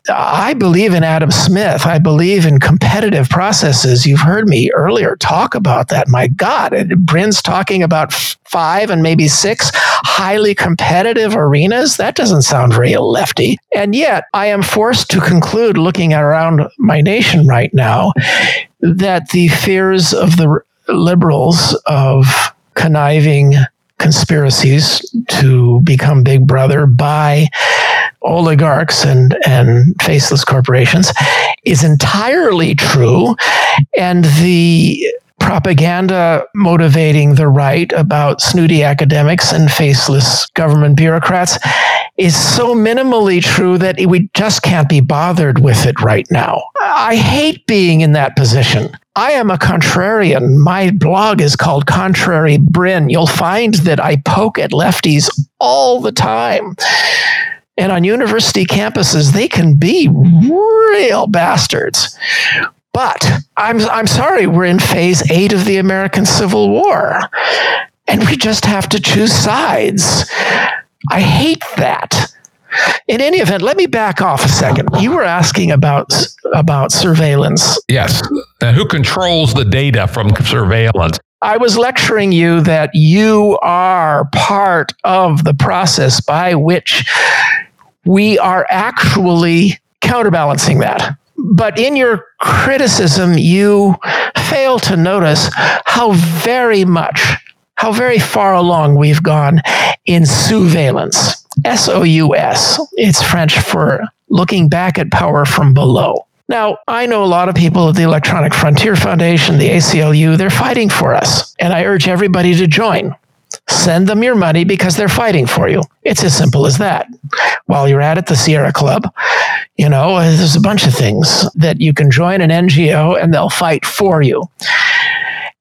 I believe in Adam Smith. I believe in competitive processes. You've heard me earlier talk about that. My God, Brin's talking about five and maybe six highly competitive arenas. That doesn't sound very lefty. And yet, I am forced to conclude, looking around my nation right now, that the fears of the liberals of conniving conspiracies to become big brother by oligarchs and, and faceless corporations is entirely true. And the propaganda motivating the right about snooty academics and faceless government bureaucrats is so minimally true that we just can't be bothered with it right now. I hate being in that position. I am a contrarian. My blog is called Contrary Brin. You'll find that I poke at lefties all the time. And on university campuses, they can be real bastards. But I'm, I'm sorry, we're in phase eight of the American Civil War, and we just have to choose sides. I hate that. In any event, let me back off a second. You were asking about about surveillance. Yes. Uh, who controls the data from surveillance? I was lecturing you that you are part of the process by which we are actually counterbalancing that. But in your criticism, you fail to notice how very much, how very far along we've gone in sousveillance. S O U S. It's French for looking back at power from below. Now, I know a lot of people at the Electronic Frontier Foundation, the ACLU, they're fighting for us, and I urge everybody to join. Send them your money because they're fighting for you. It's as simple as that. While you're at it, the Sierra Club, you know, there's a bunch of things that you can join an NGO and they'll fight for you.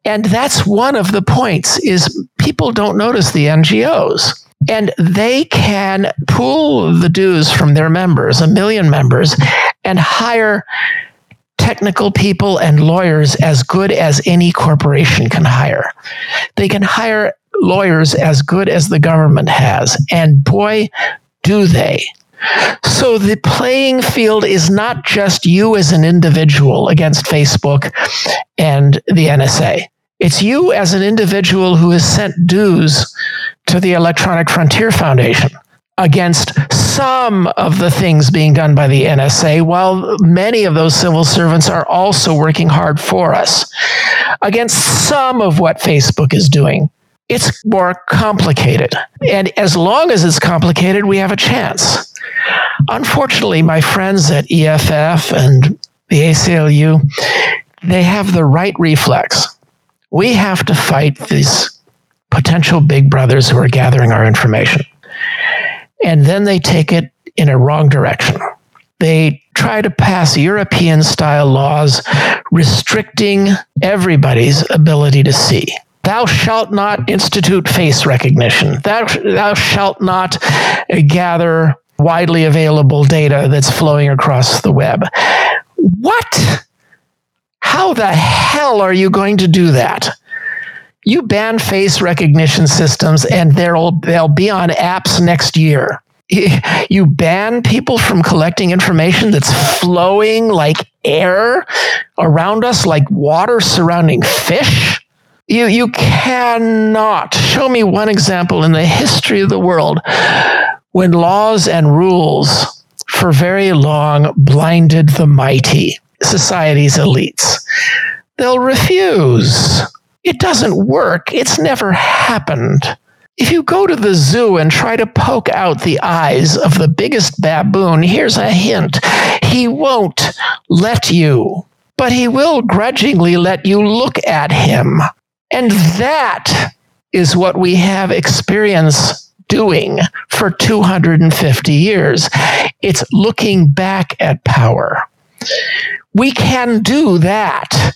And that's one of the points is people don't notice the NGOs and they can pool the dues from their members, a million members, and hire technical people and lawyers as good as any corporation can hire. They can hire lawyers as good as the government has. And boy, do they. So the playing field is not just you as an individual against Facebook and the NSA. It's you as an individual who has sent dues to the Electronic Frontier Foundation against some of the things being done by the NSA, while many of those civil servants are also working hard for us, against some of what Facebook is doing. It's more complicated. And as long as it's complicated, we have a chance. Unfortunately, my friends at EFF and the ACLU, they have the right reflex. We have to fight these potential big brothers who are gathering our information. And then they take it in a wrong direction. They try to pass European style laws restricting everybody's ability to see. Thou shalt not institute face recognition. Thou, thou shalt not gather widely available data that's flowing across the web. What? How the hell are you going to do that? You ban face recognition systems and they'll, they'll be on apps next year. [laughs] You ban people from collecting information that's flowing like air around us, like water surrounding fish. You, you cannot show me one example in the history of the world when laws and rules for very long blinded the mighty, society's elites. They'll refuse. It doesn't work. It's never happened. If you go to the zoo and try to poke out the eyes of the biggest baboon, here's a hint he won't let you, but he will grudgingly let you look at him. And that is what we have experience doing for 250 years. It's looking back at power. We can do that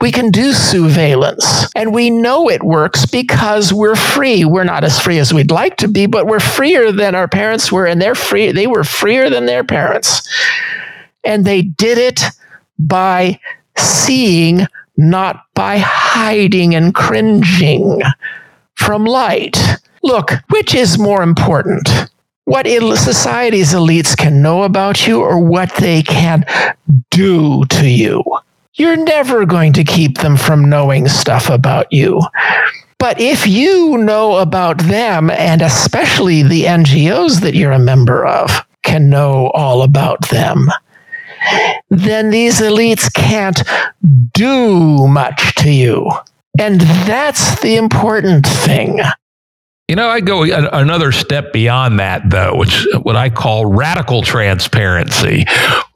we can do sousveillance and we know it works because we're free. We're not as free as we'd like to be, but we're freer than our parents were and they're free. They were freer than their parents. And they did it by seeing, not by hiding and cringing from light. Look, which is more important? What society's elites can know about you or what they can do to you? You're never going to keep them from knowing stuff about you. But if you know about them, and especially the NGOs that you're a member of can know all about them, then these elites can't do much to you. And that's the important thing. You know, I go another step beyond that, though, which what I call radical transparency.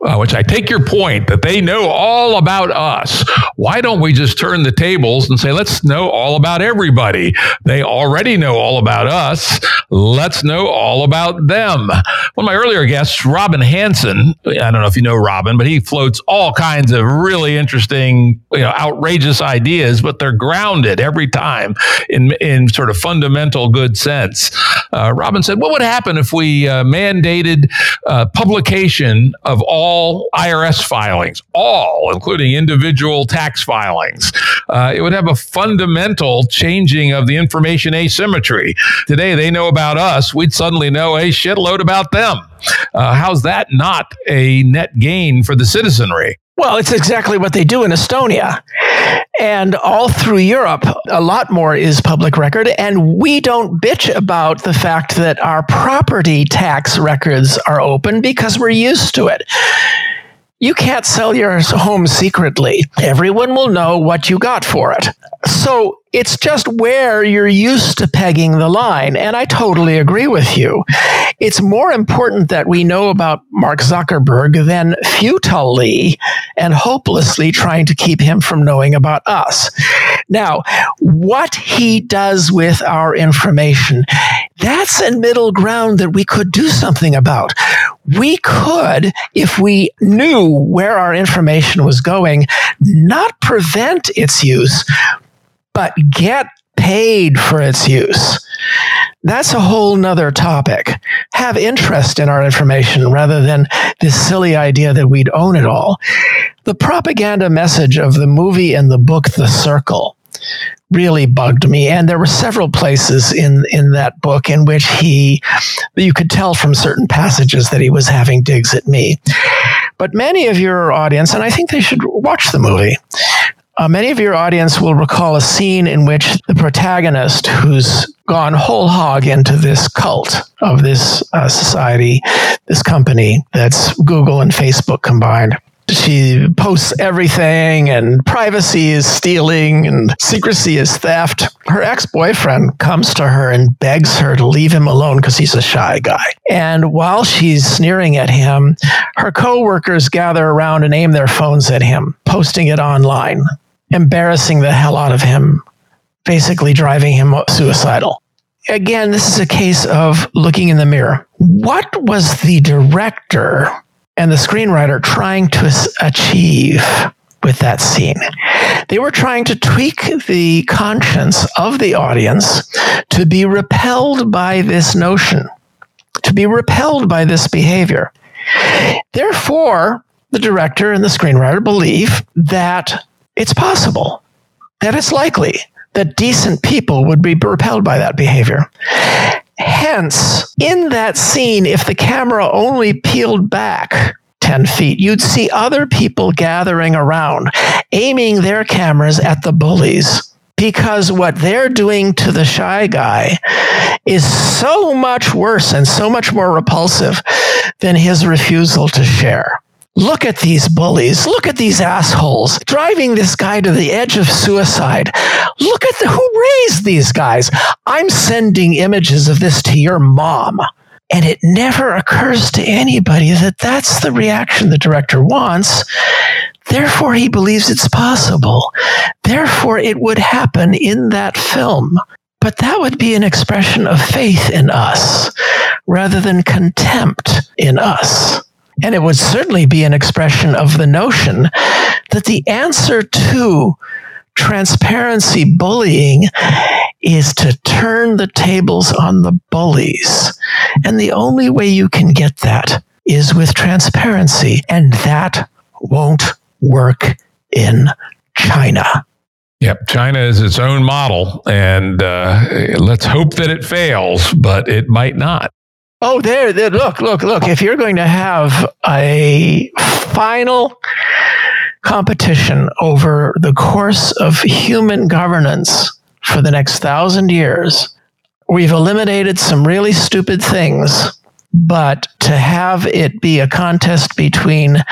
Uh, which I take your point that they know all about us. Why don't we just turn the tables and say, let's know all about everybody? They already know all about us. Let's know all about them. One of my earlier guests, Robin Hanson, I don't know if you know Robin, but he floats all kinds of really interesting, you know, outrageous ideas, but they're grounded every time in, in sort of fundamental good sense. Uh, Robin said, what would happen if we uh, mandated uh, publication of all IRS filings, all, including individual tax filings? Uh, it would have a fundamental changing of the information asymmetry. Today, they know about us. We'd suddenly know a shitload about them. Uh, how's that not a net gain for the citizenry? Well, it's exactly what they do in Estonia. And all through Europe, a lot more is public record. And we don't bitch about the fact that our property tax records are open because we're used to it. You can't sell your home secretly. Everyone will know what you got for it. So it's just where you're used to pegging the line. And I totally agree with you. It's more important that we know about Mark Zuckerberg than futilely and hopelessly trying to keep him from knowing about us. Now, what he does with our information, that's a middle ground that we could do something about. We could, if we knew where our information was going, not prevent its use, but get paid for its use. That's a whole nother topic. Have interest in our information rather than this silly idea that we'd own it all. The propaganda message of the movie and the book, The Circle, really bugged me. And there were several places in, in that book in which he, you could tell from certain passages that he was having digs at me. But many of your audience, and I think they should watch the movie, uh, many of your audience will recall a scene in which the protagonist, who's gone whole hog into this cult of this uh, society, this company that's Google and Facebook combined, she posts everything and privacy is stealing and secrecy is theft. Her ex-boyfriend comes to her and begs her to leave him alone because he's a shy guy. And while she's sneering at him, her coworkers gather around and aim their phones at him, posting it online embarrassing the hell out of him, basically driving him suicidal. Again, this is a case of looking in the mirror. What was the director and the screenwriter trying to achieve with that scene? They were trying to tweak the conscience of the audience to be repelled by this notion, to be repelled by this behavior. Therefore, the director and the screenwriter believe that it's possible that it's likely that decent people would be repelled by that behavior. Hence, in that scene, if the camera only peeled back 10 feet, you'd see other people gathering around, aiming their cameras at the bullies. Because what they're doing to the shy guy is so much worse and so much more repulsive than his refusal to share. Look at these bullies. Look at these assholes driving this guy to the edge of suicide. Look at the, who raised these guys. I'm sending images of this to your mom. And it never occurs to anybody that that's the reaction the director wants. Therefore, he believes it's possible. Therefore, it would happen in that film. But that would be an expression of faith in us rather than contempt in us. And it would certainly be an expression of the notion that the answer to transparency bullying is to turn the tables on the bullies. And the only way you can get that is with transparency. And that won't work in China. Yep, China is its own model, and uh, let's hope that it fails, but it might not. Oh, there, there, look, look, look. If you're going to have a final competition over the course of human governance for the next thousand years, we've eliminated some really stupid things. But to have it be a contest between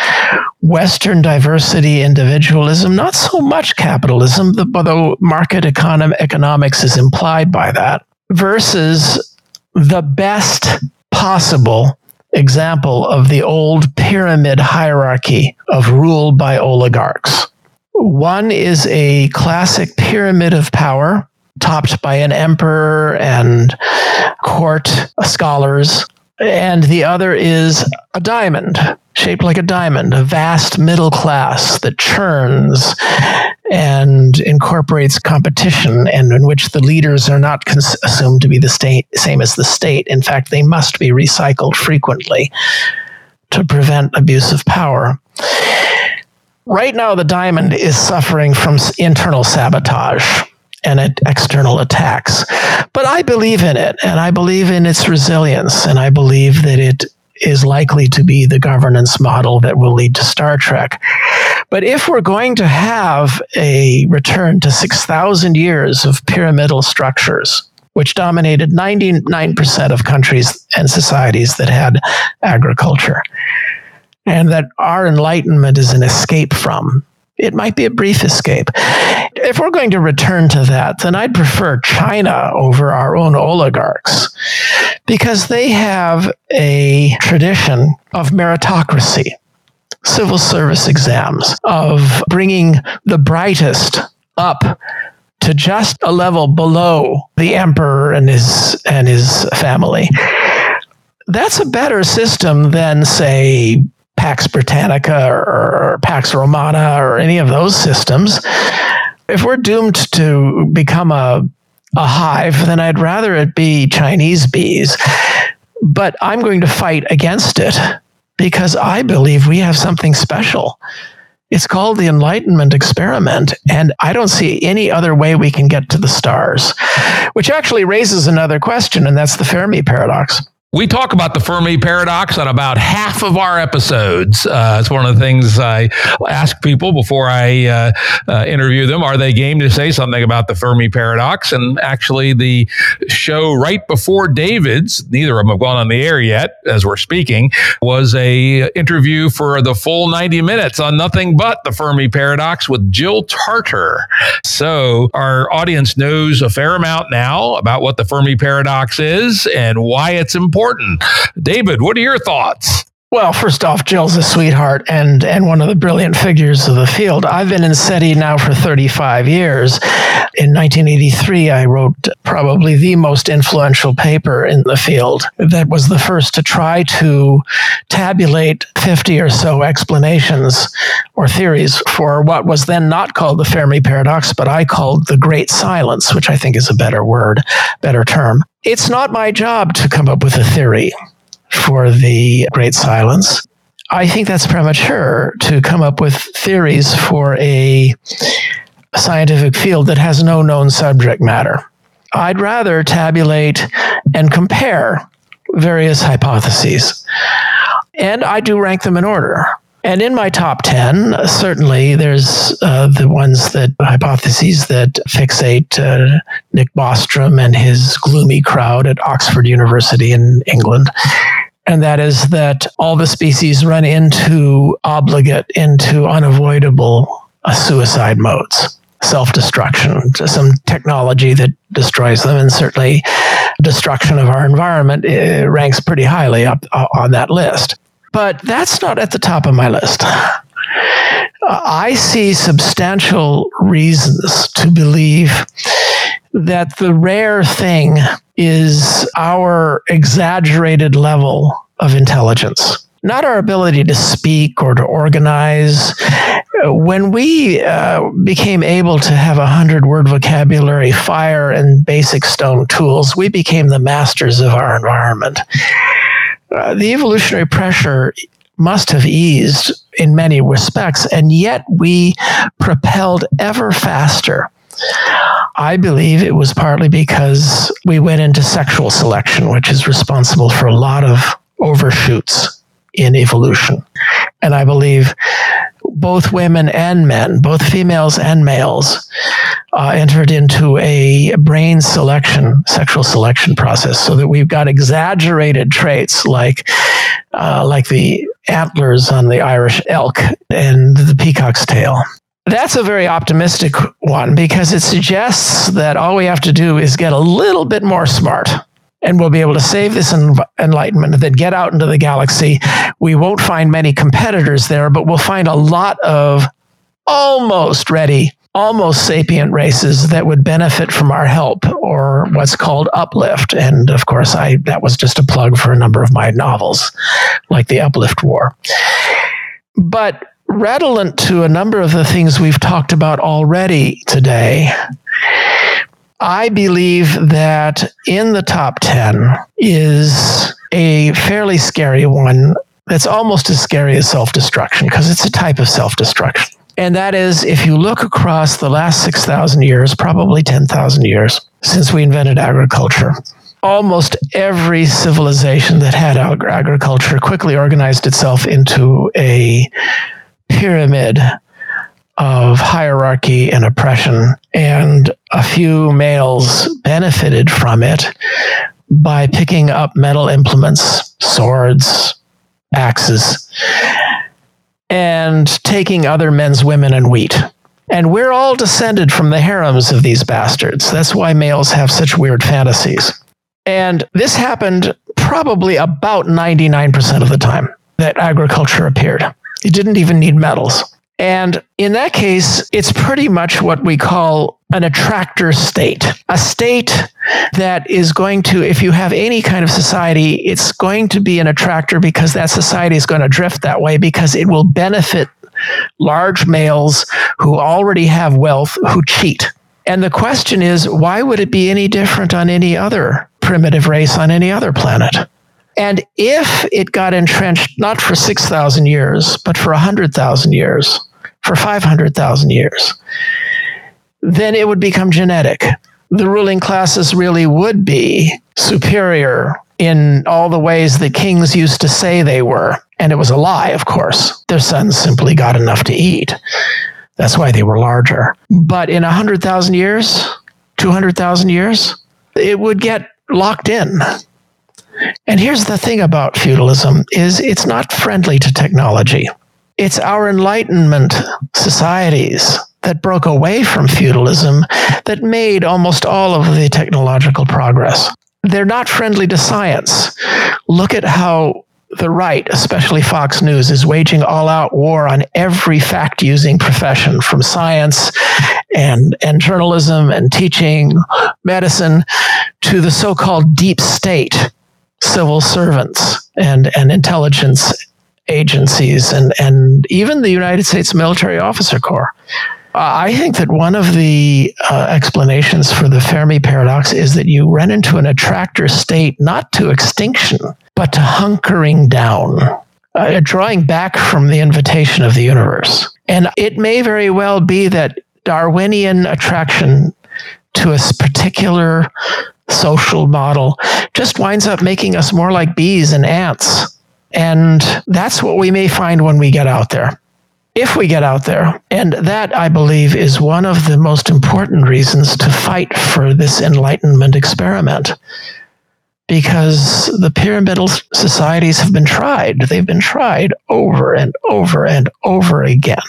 Western diversity, individualism, not so much capitalism, although market econom- economics is implied by that, versus the best possible example of the old pyramid hierarchy of rule by oligarchs. One is a classic pyramid of power, topped by an emperor and court scholars. And the other is a diamond, shaped like a diamond, a vast middle class that churns and incorporates competition and in which the leaders are not cons- assumed to be the state, same as the state. In fact, they must be recycled frequently to prevent abuse of power. Right now, the diamond is suffering from internal sabotage and external attacks. But I believe in it, and I believe in its resilience, and I believe that it is likely to be the governance model that will lead to Star Trek. But if we're going to have a return to 6,000 years of pyramidal structures, which dominated 99% of countries and societies that had agriculture, and that our enlightenment is an escape from. It might be a brief escape. If we're going to return to that, then I'd prefer China over our own oligarchs because they have a tradition of meritocracy, civil service exams, of bringing the brightest up to just a level below the emperor and his and his family. That's a better system than say Pax Britannica or, Pax Romana or any of those systems. If we're doomed to become a, a hive, then I'd rather it be Chinese bees. But I'm going to fight against it because I believe we have something special. It's called the Enlightenment Experiment, and I don't see any other way we can get to the stars, which actually raises another question, and that's the Fermi paradox. We talk about the Fermi paradox on about half of our episodes. Uh, it's one of the things I ask people before I uh, uh, interview them. Are they game to say something about the Fermi paradox? And actually, the show right before David's, neither of them have gone on the air yet as we're speaking, was a interview for the full 90 minutes on nothing but the Fermi paradox with Jill Tarter. So our audience knows a fair amount now about what the Fermi paradox is and why it's important important. David, what are your thoughts? Well, first off, Jill's a sweetheart and, and one of the brilliant figures of the field. I've been in SETI now for 35 years. In 1983, I wrote probably the most influential paper in the field that was the first to try to tabulate 50 or so explanations or theories for what was then not called the Fermi paradox, but I called the Great Silence, which I think is a better word, better term. It's not my job to come up with a theory for the Great Silence. I think that's premature to come up with theories for a scientific field that has no known subject matter. I'd rather tabulate and compare various hypotheses. And I do rank them in order. And in my top 10, certainly there's uh, the ones that hypotheses that fixate uh, Nick Bostrom and his gloomy crowd at Oxford University in England. And that is that all the species run into obligate, into unavoidable uh, suicide modes, self destruction, some technology that destroys them. And certainly, destruction of our environment uh, ranks pretty highly up uh, on that list. But that's not at the top of my list. I see substantial reasons to believe that the rare thing is our exaggerated level of intelligence, not our ability to speak or to organize. When we uh, became able to have a hundred word vocabulary, fire, and basic stone tools, we became the masters of our environment. Uh, the evolutionary pressure must have eased in many respects, and yet we propelled ever faster. I believe it was partly because we went into sexual selection, which is responsible for a lot of overshoots in evolution. And I believe both women and men, both females and males, uh, entered into a brain selection, sexual selection process, so that we've got exaggerated traits like, uh, like the antlers on the Irish elk and the peacock's tail. That's a very optimistic one because it suggests that all we have to do is get a little bit more smart and we'll be able to save this enlightenment and then get out into the galaxy. We won't find many competitors there, but we'll find a lot of almost ready, almost sapient races that would benefit from our help or what's called uplift. And of course, I that was just a plug for a number of my novels, like the Uplift War. But redolent to a number of the things we've talked about already today, I believe that in the top 10 is a fairly scary one that's almost as scary as self destruction because it's a type of self destruction. And that is if you look across the last 6,000 years, probably 10,000 years since we invented agriculture, almost every civilization that had agriculture quickly organized itself into a pyramid of hierarchy and oppression, and a few males benefited from it by picking up metal implements, swords, axes, and taking other men's women and wheat. And we're all descended from the harems of these bastards. That's why males have such weird fantasies. And this happened probably about 99% of the time that agriculture appeared. It didn't even need metals. And in that case, it's pretty much what we call an attractor state, a state that is going to, if you have any kind of society, it's going to be an attractor because that society is going to drift that way because it will benefit large males who already have wealth who cheat. And the question is, why would it be any different on any other primitive race on any other planet? And if it got entrenched not for 6,000 years, but for 100,000 years, for 500,000 years, then it would become genetic. The ruling classes really would be superior in all the ways that kings used to say they were. And it was a lie, of course. Their sons simply got enough to eat. That's why they were larger. But in 100,000 years, 200,000 years, it would get locked in. And here's the thing about feudalism is it's not friendly to technology. It's our Enlightenment societies that broke away from feudalism that made almost all of the technological progress. They're not friendly to science. Look at how the right, especially Fox News, is waging all out war on every fact using profession from science and, and journalism and teaching, medicine, to the so called deep state civil servants and, and intelligence agencies and, and even the United States Military Officer Corps. Uh, I think that one of the uh, explanations for the Fermi paradox is that you run into an attractor state not to extinction, but to hunkering down, uh, drawing back from the invitation of the universe. And it may very well be that Darwinian attraction to a particular social model just winds up making us more like bees and ants and that's what we may find when we get out there. If we get out there. And that, I believe, is one of the most important reasons to fight for this Enlightenment experiment. Because the pyramidal societies have been tried. They've been tried over and over and over again.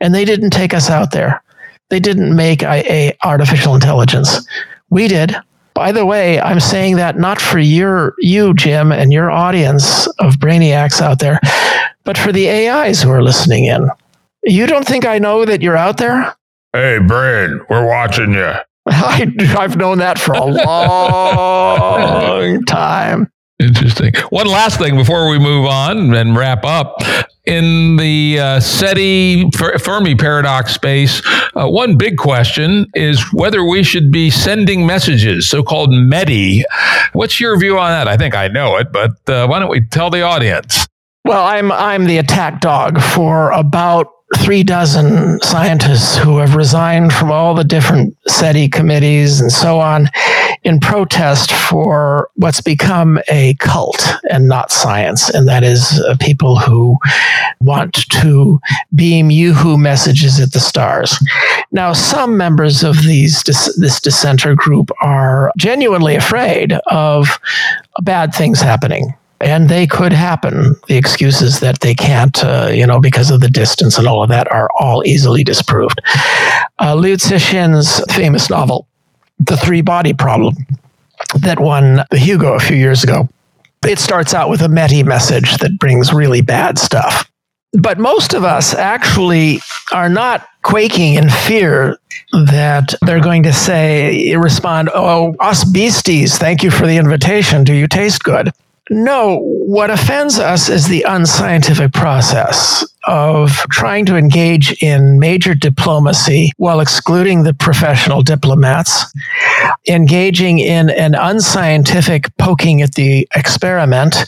And they didn't take us out there. They didn't make a, a artificial intelligence. We did. By the way, I'm saying that not for your you, Jim, and your audience of brainiacs out there, but for the AIs who are listening in. You don't think I know that you're out there? Hey, Brain, we're watching you. [laughs] I, I've known that for a [laughs] long time. Interesting. One last thing before we move on and wrap up. In the uh, SETI Fermi paradox space, uh, one big question is whether we should be sending messages, so called METI. What's your view on that? I think I know it, but uh, why don't we tell the audience? Well, I'm I'm the attack dog for about three dozen scientists who have resigned from all the different SETI committees and so on in protest for what's become a cult and not science. And that is uh, people who want to beam Yoo-hoo messages at the stars. Now, some members of these this dissenter group are genuinely afraid of bad things happening and they could happen. The excuses that they can't, uh, you know, because of the distance and all of that are all easily disproved. Uh, Liu Cixin's famous novel, The Three Body Problem, that won the Hugo a few years ago. It starts out with a METI message that brings really bad stuff. But most of us actually are not quaking in fear that they're going to say, respond, Oh, us beasties, thank you for the invitation. Do you taste good? No, what offends us is the unscientific process of trying to engage in major diplomacy while excluding the professional diplomats, engaging in an unscientific poking at the experiment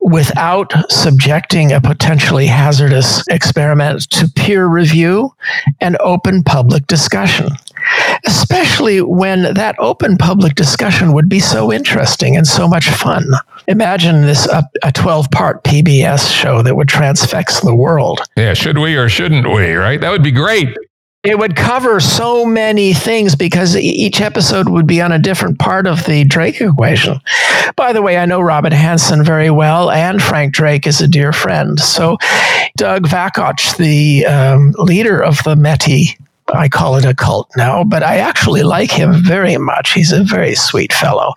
without subjecting a potentially hazardous experiment to peer review and open public discussion especially when that open public discussion would be so interesting and so much fun. Imagine this uh, a 12 part PBS show that would transfix the world. Yeah, should we or shouldn't we, right? That would be great. It would cover so many things because each episode would be on a different part of the Drake equation. By the way, I know Robin Hanson very well, and Frank Drake is a dear friend. So, Doug Vakoch, the um, leader of the METI I call it a cult now, but I actually like him very much. He's a very sweet fellow.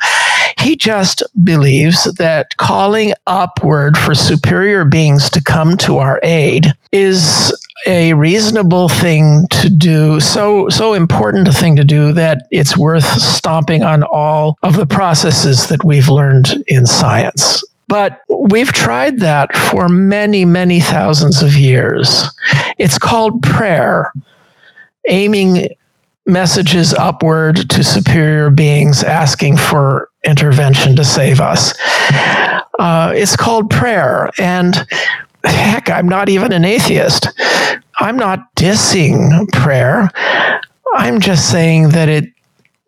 He just believes that calling upward for superior beings to come to our aid is a reasonable thing to do, so so important a thing to do that it's worth stomping on all of the processes that we've learned in science. But we've tried that for many, many thousands of years. It's called prayer aiming messages upward to superior beings asking for intervention to save us. Uh, it's called prayer. And heck, I'm not even an atheist. I'm not dissing prayer. I'm just saying that it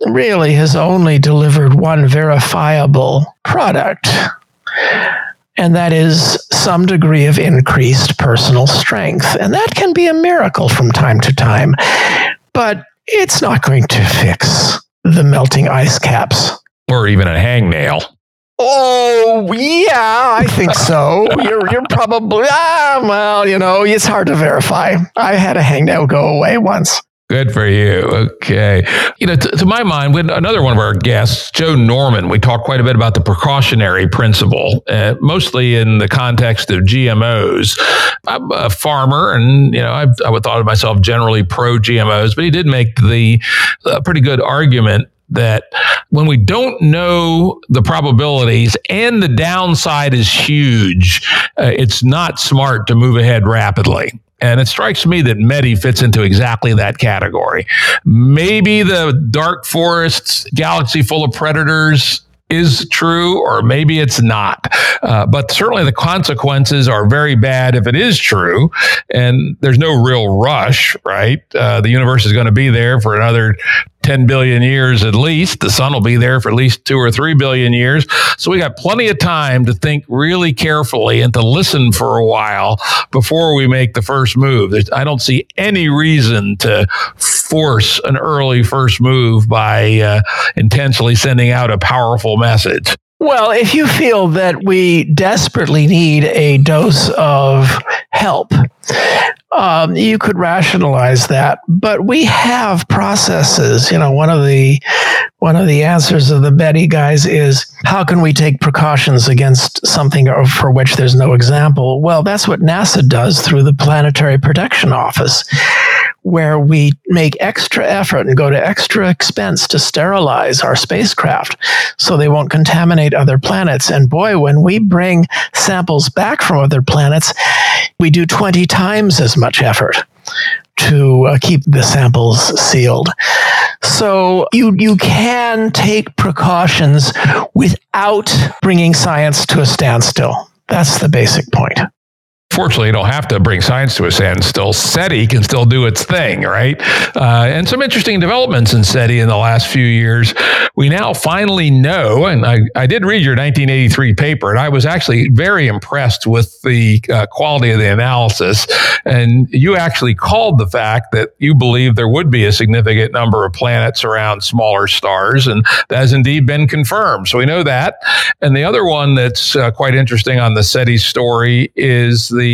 really has only delivered one verifiable product. And that is some degree of increased personal strength. And that can be a miracle from time to time but it's not going to fix the melting ice caps. Or even a hangnail. Oh yeah, I think so. [laughs] you're you're probably ah, well, you know, it's hard to verify. I had a hangnail go away once. Good for you. Okay. You know, to, to, my mind, when another one of our guests, Joe Norman, we talked quite a bit about the precautionary principle, uh, mostly in the context of GMOs. I'm a farmer, and you know, I've, I would thought of myself generally pro GMOs, but he did make the uh, pretty good argument that when we don't know the probabilities and the downside is huge, uh, it's not smart to move ahead rapidly. And it strikes me that METI fits into exactly that category. Maybe the dark forests, galaxy full of predators, is true or maybe it's not. Uh, but certainly the consequences are very bad if it is true. And there's no real rush, right? Uh, the universe is going to be there for another 10 billion years at least. The sun will be there for at least two or three billion years. So we got plenty of time to think really carefully and to listen for a while before we make the first move. I don't see any reason to force an early first move by uh, intentionally sending out a powerful message. Well, if you feel that we desperately need a dose of help, um, you could rationalize that. But we have processes. You know, one of the one of the answers of the METI guys is how can we take precautions against something for which there's no example? Well, that's what NASA does through the Planetary Protection Office where we make extra effort and go to extra expense to sterilize our spacecraft so they won't contaminate other planets. And boy, when we bring samples back from other planets, we do 20 times as much effort to uh, keep the samples sealed. So you you can take precautions without bringing science to a standstill. That's the basic point fortunately, you don't have to bring science to a standstill. SETI can still do its thing, right? Uh, and some interesting developments in SETI in the last few years. We now finally know, and I, I did read your 1983 paper, and I was actually very impressed with the uh, quality of the analysis. And you actually called the fact that you believe there would be a significant number of planets around smaller stars, and that has indeed been confirmed. So we know that. And the other one that's uh, quite interesting on the SETI story is the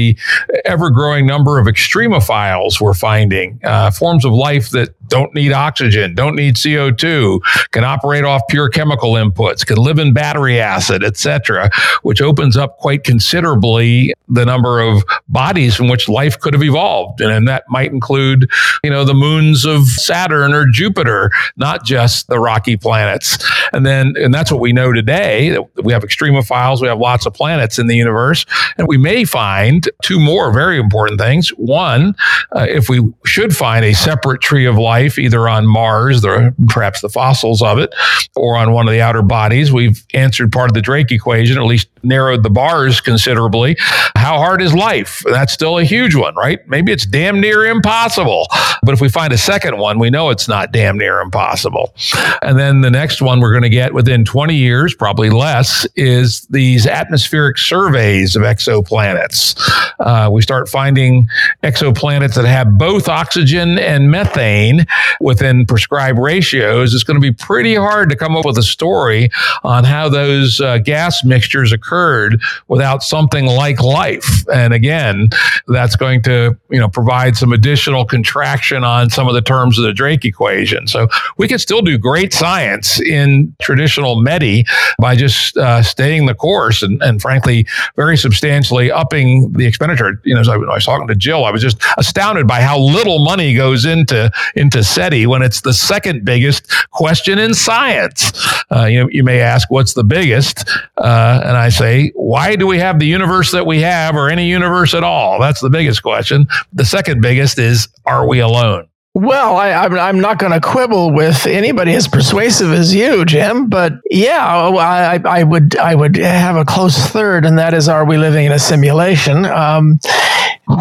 ever growing number of extremophiles we're finding, uh, forms of life that don't need oxygen, don't need CO2, can operate off pure chemical inputs, can live in battery acid, etc., which opens up quite considerably the number of bodies from which life could have evolved. And, and that might include, you know, the moons of Saturn or Jupiter, not just the rocky planets. And then, and that's what we know today. We have extremophiles, we have lots of planets in the universe, and we may find two more very important things. One, uh, if we should find a separate tree of life, either on Mars, the, perhaps the fossils of it, or on one of the outer bodies, we've answered part of the Drake equation, at least narrowed the bars considerably. How hard is life? That's still a huge one, right? Maybe it's damn near impossible. But if we find a second one, we know it's not damn near impossible. And then the next one we're going to get within 20 years, probably less, is these atmospheric surveys of exoplanets. Uh, we start finding exoplanets that have both oxygen and methane within prescribed ratios. It's going to be pretty hard to come up with a story on how those uh, gas mixtures occurred without something like life. And again, that's going to you know provide some additional contraction on some of the terms of the Drake equation. So we can still do great science in traditional METI by just uh, staying the course and, and frankly very substantially upping the expenditure. You know, as I, I was talking to Jill, I was just astounded by how little money goes into into SETI when it's the second biggest question in science. Uh, you you may ask, what's the biggest? Uh, and I say, why do we have the universe that we have, or any universe at all? That's the biggest question. The second biggest is, are we alone? Well, I, am I'm, I'm not going to quibble with anybody as persuasive as you, Jim. But yeah, I, I would I would have a close third, and that is, are we living in a simulation? Um,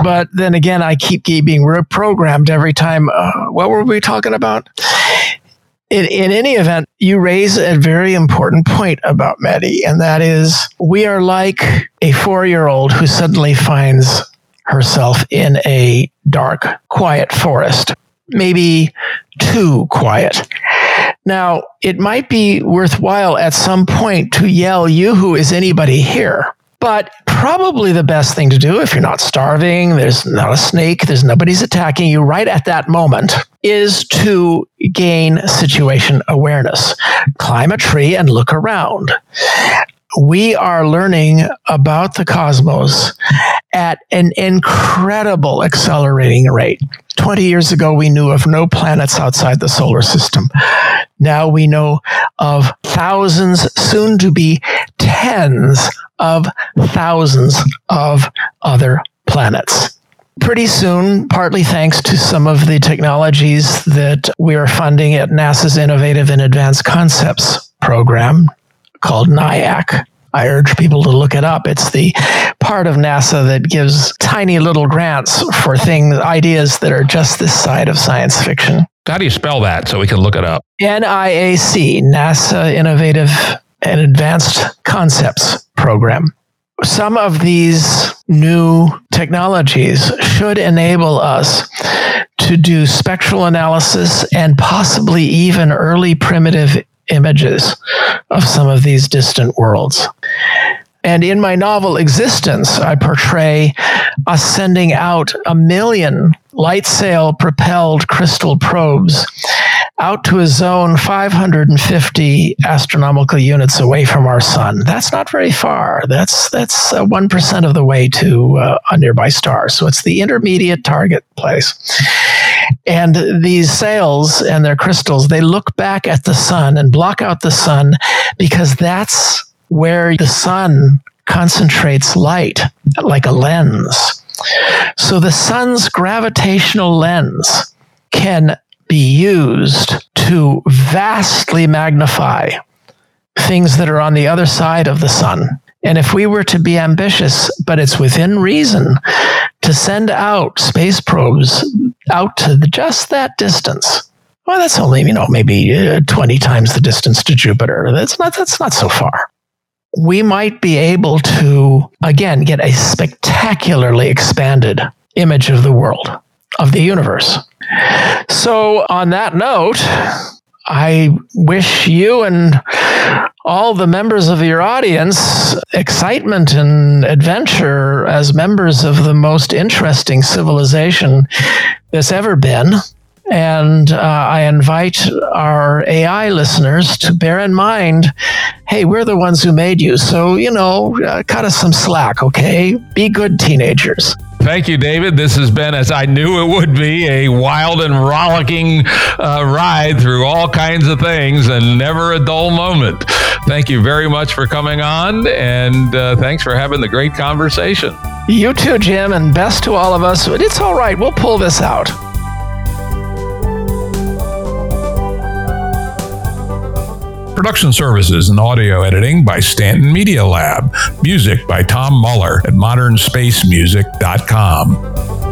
but then again, I keep being reprogrammed every time. Uh, what were we talking about? In, in any event, you raise a very important point about METI, and that is we are like a four year old who suddenly finds herself in a dark, quiet forest maybe too quiet. Now, it might be worthwhile at some point to yell, Yoo-hoo, is anybody here? But probably the best thing to do if you're not starving, there's not a snake, there's nobody's attacking you right at that moment, is to gain situation awareness. Climb a tree and look around we are learning about the cosmos at an incredible accelerating rate. 20 years ago, we knew of no planets outside the solar system. Now we know of thousands, soon to be tens of thousands of other planets. Pretty soon, partly thanks to some of the technologies that we are funding at NASA's Innovative and Advanced Concepts program, called NIAC. I urge people to look it up. It's the part of NASA that gives tiny little grants for things, ideas that are just this side of science fiction. How do you spell that so we can look it up? NIAC, NASA Innovative and Advanced Concepts Program. Some of these new technologies should enable us to do spectral analysis and possibly even early primitive images of some of these distant worlds. And in my novel Existence, I portray us sending out a million light sail propelled crystal probes out to a zone 550 astronomical units away from our sun. That's not very far. That's that's uh, one of the way to uh, a nearby star. So it's the intermediate target place. And these sails and their crystals, they look back at the sun and block out the sun because that's where the sun concentrates light like a lens. So the sun's gravitational lens can be used to vastly magnify things that are on the other side of the sun. And if we were to be ambitious, but it's within reason, to send out space probes out to the, just that distance, well, that's only you know maybe uh, twenty times the distance to Jupiter. That's not that's not so far. We might be able to again get a spectacularly expanded image of the world, of the universe. So, on that note, I wish you and all the members of your audience excitement and adventure as members of the most interesting civilization that's ever been. And uh, I invite our AI listeners to bear in mind hey, we're the ones who made you. So, you know, uh, cut us some slack, okay? Be good teenagers. Thank you, David. This has been, as I knew it would be, a wild and rollicking uh, ride through all kinds of things and never a dull moment. Thank you very much for coming on, and uh, thanks for having the great conversation. You too, Jim, and best to all of us. It's all right. We'll pull this out. Production services and audio editing by Stanton Media Lab. Music by Tom Muller at modernspacemusic.com.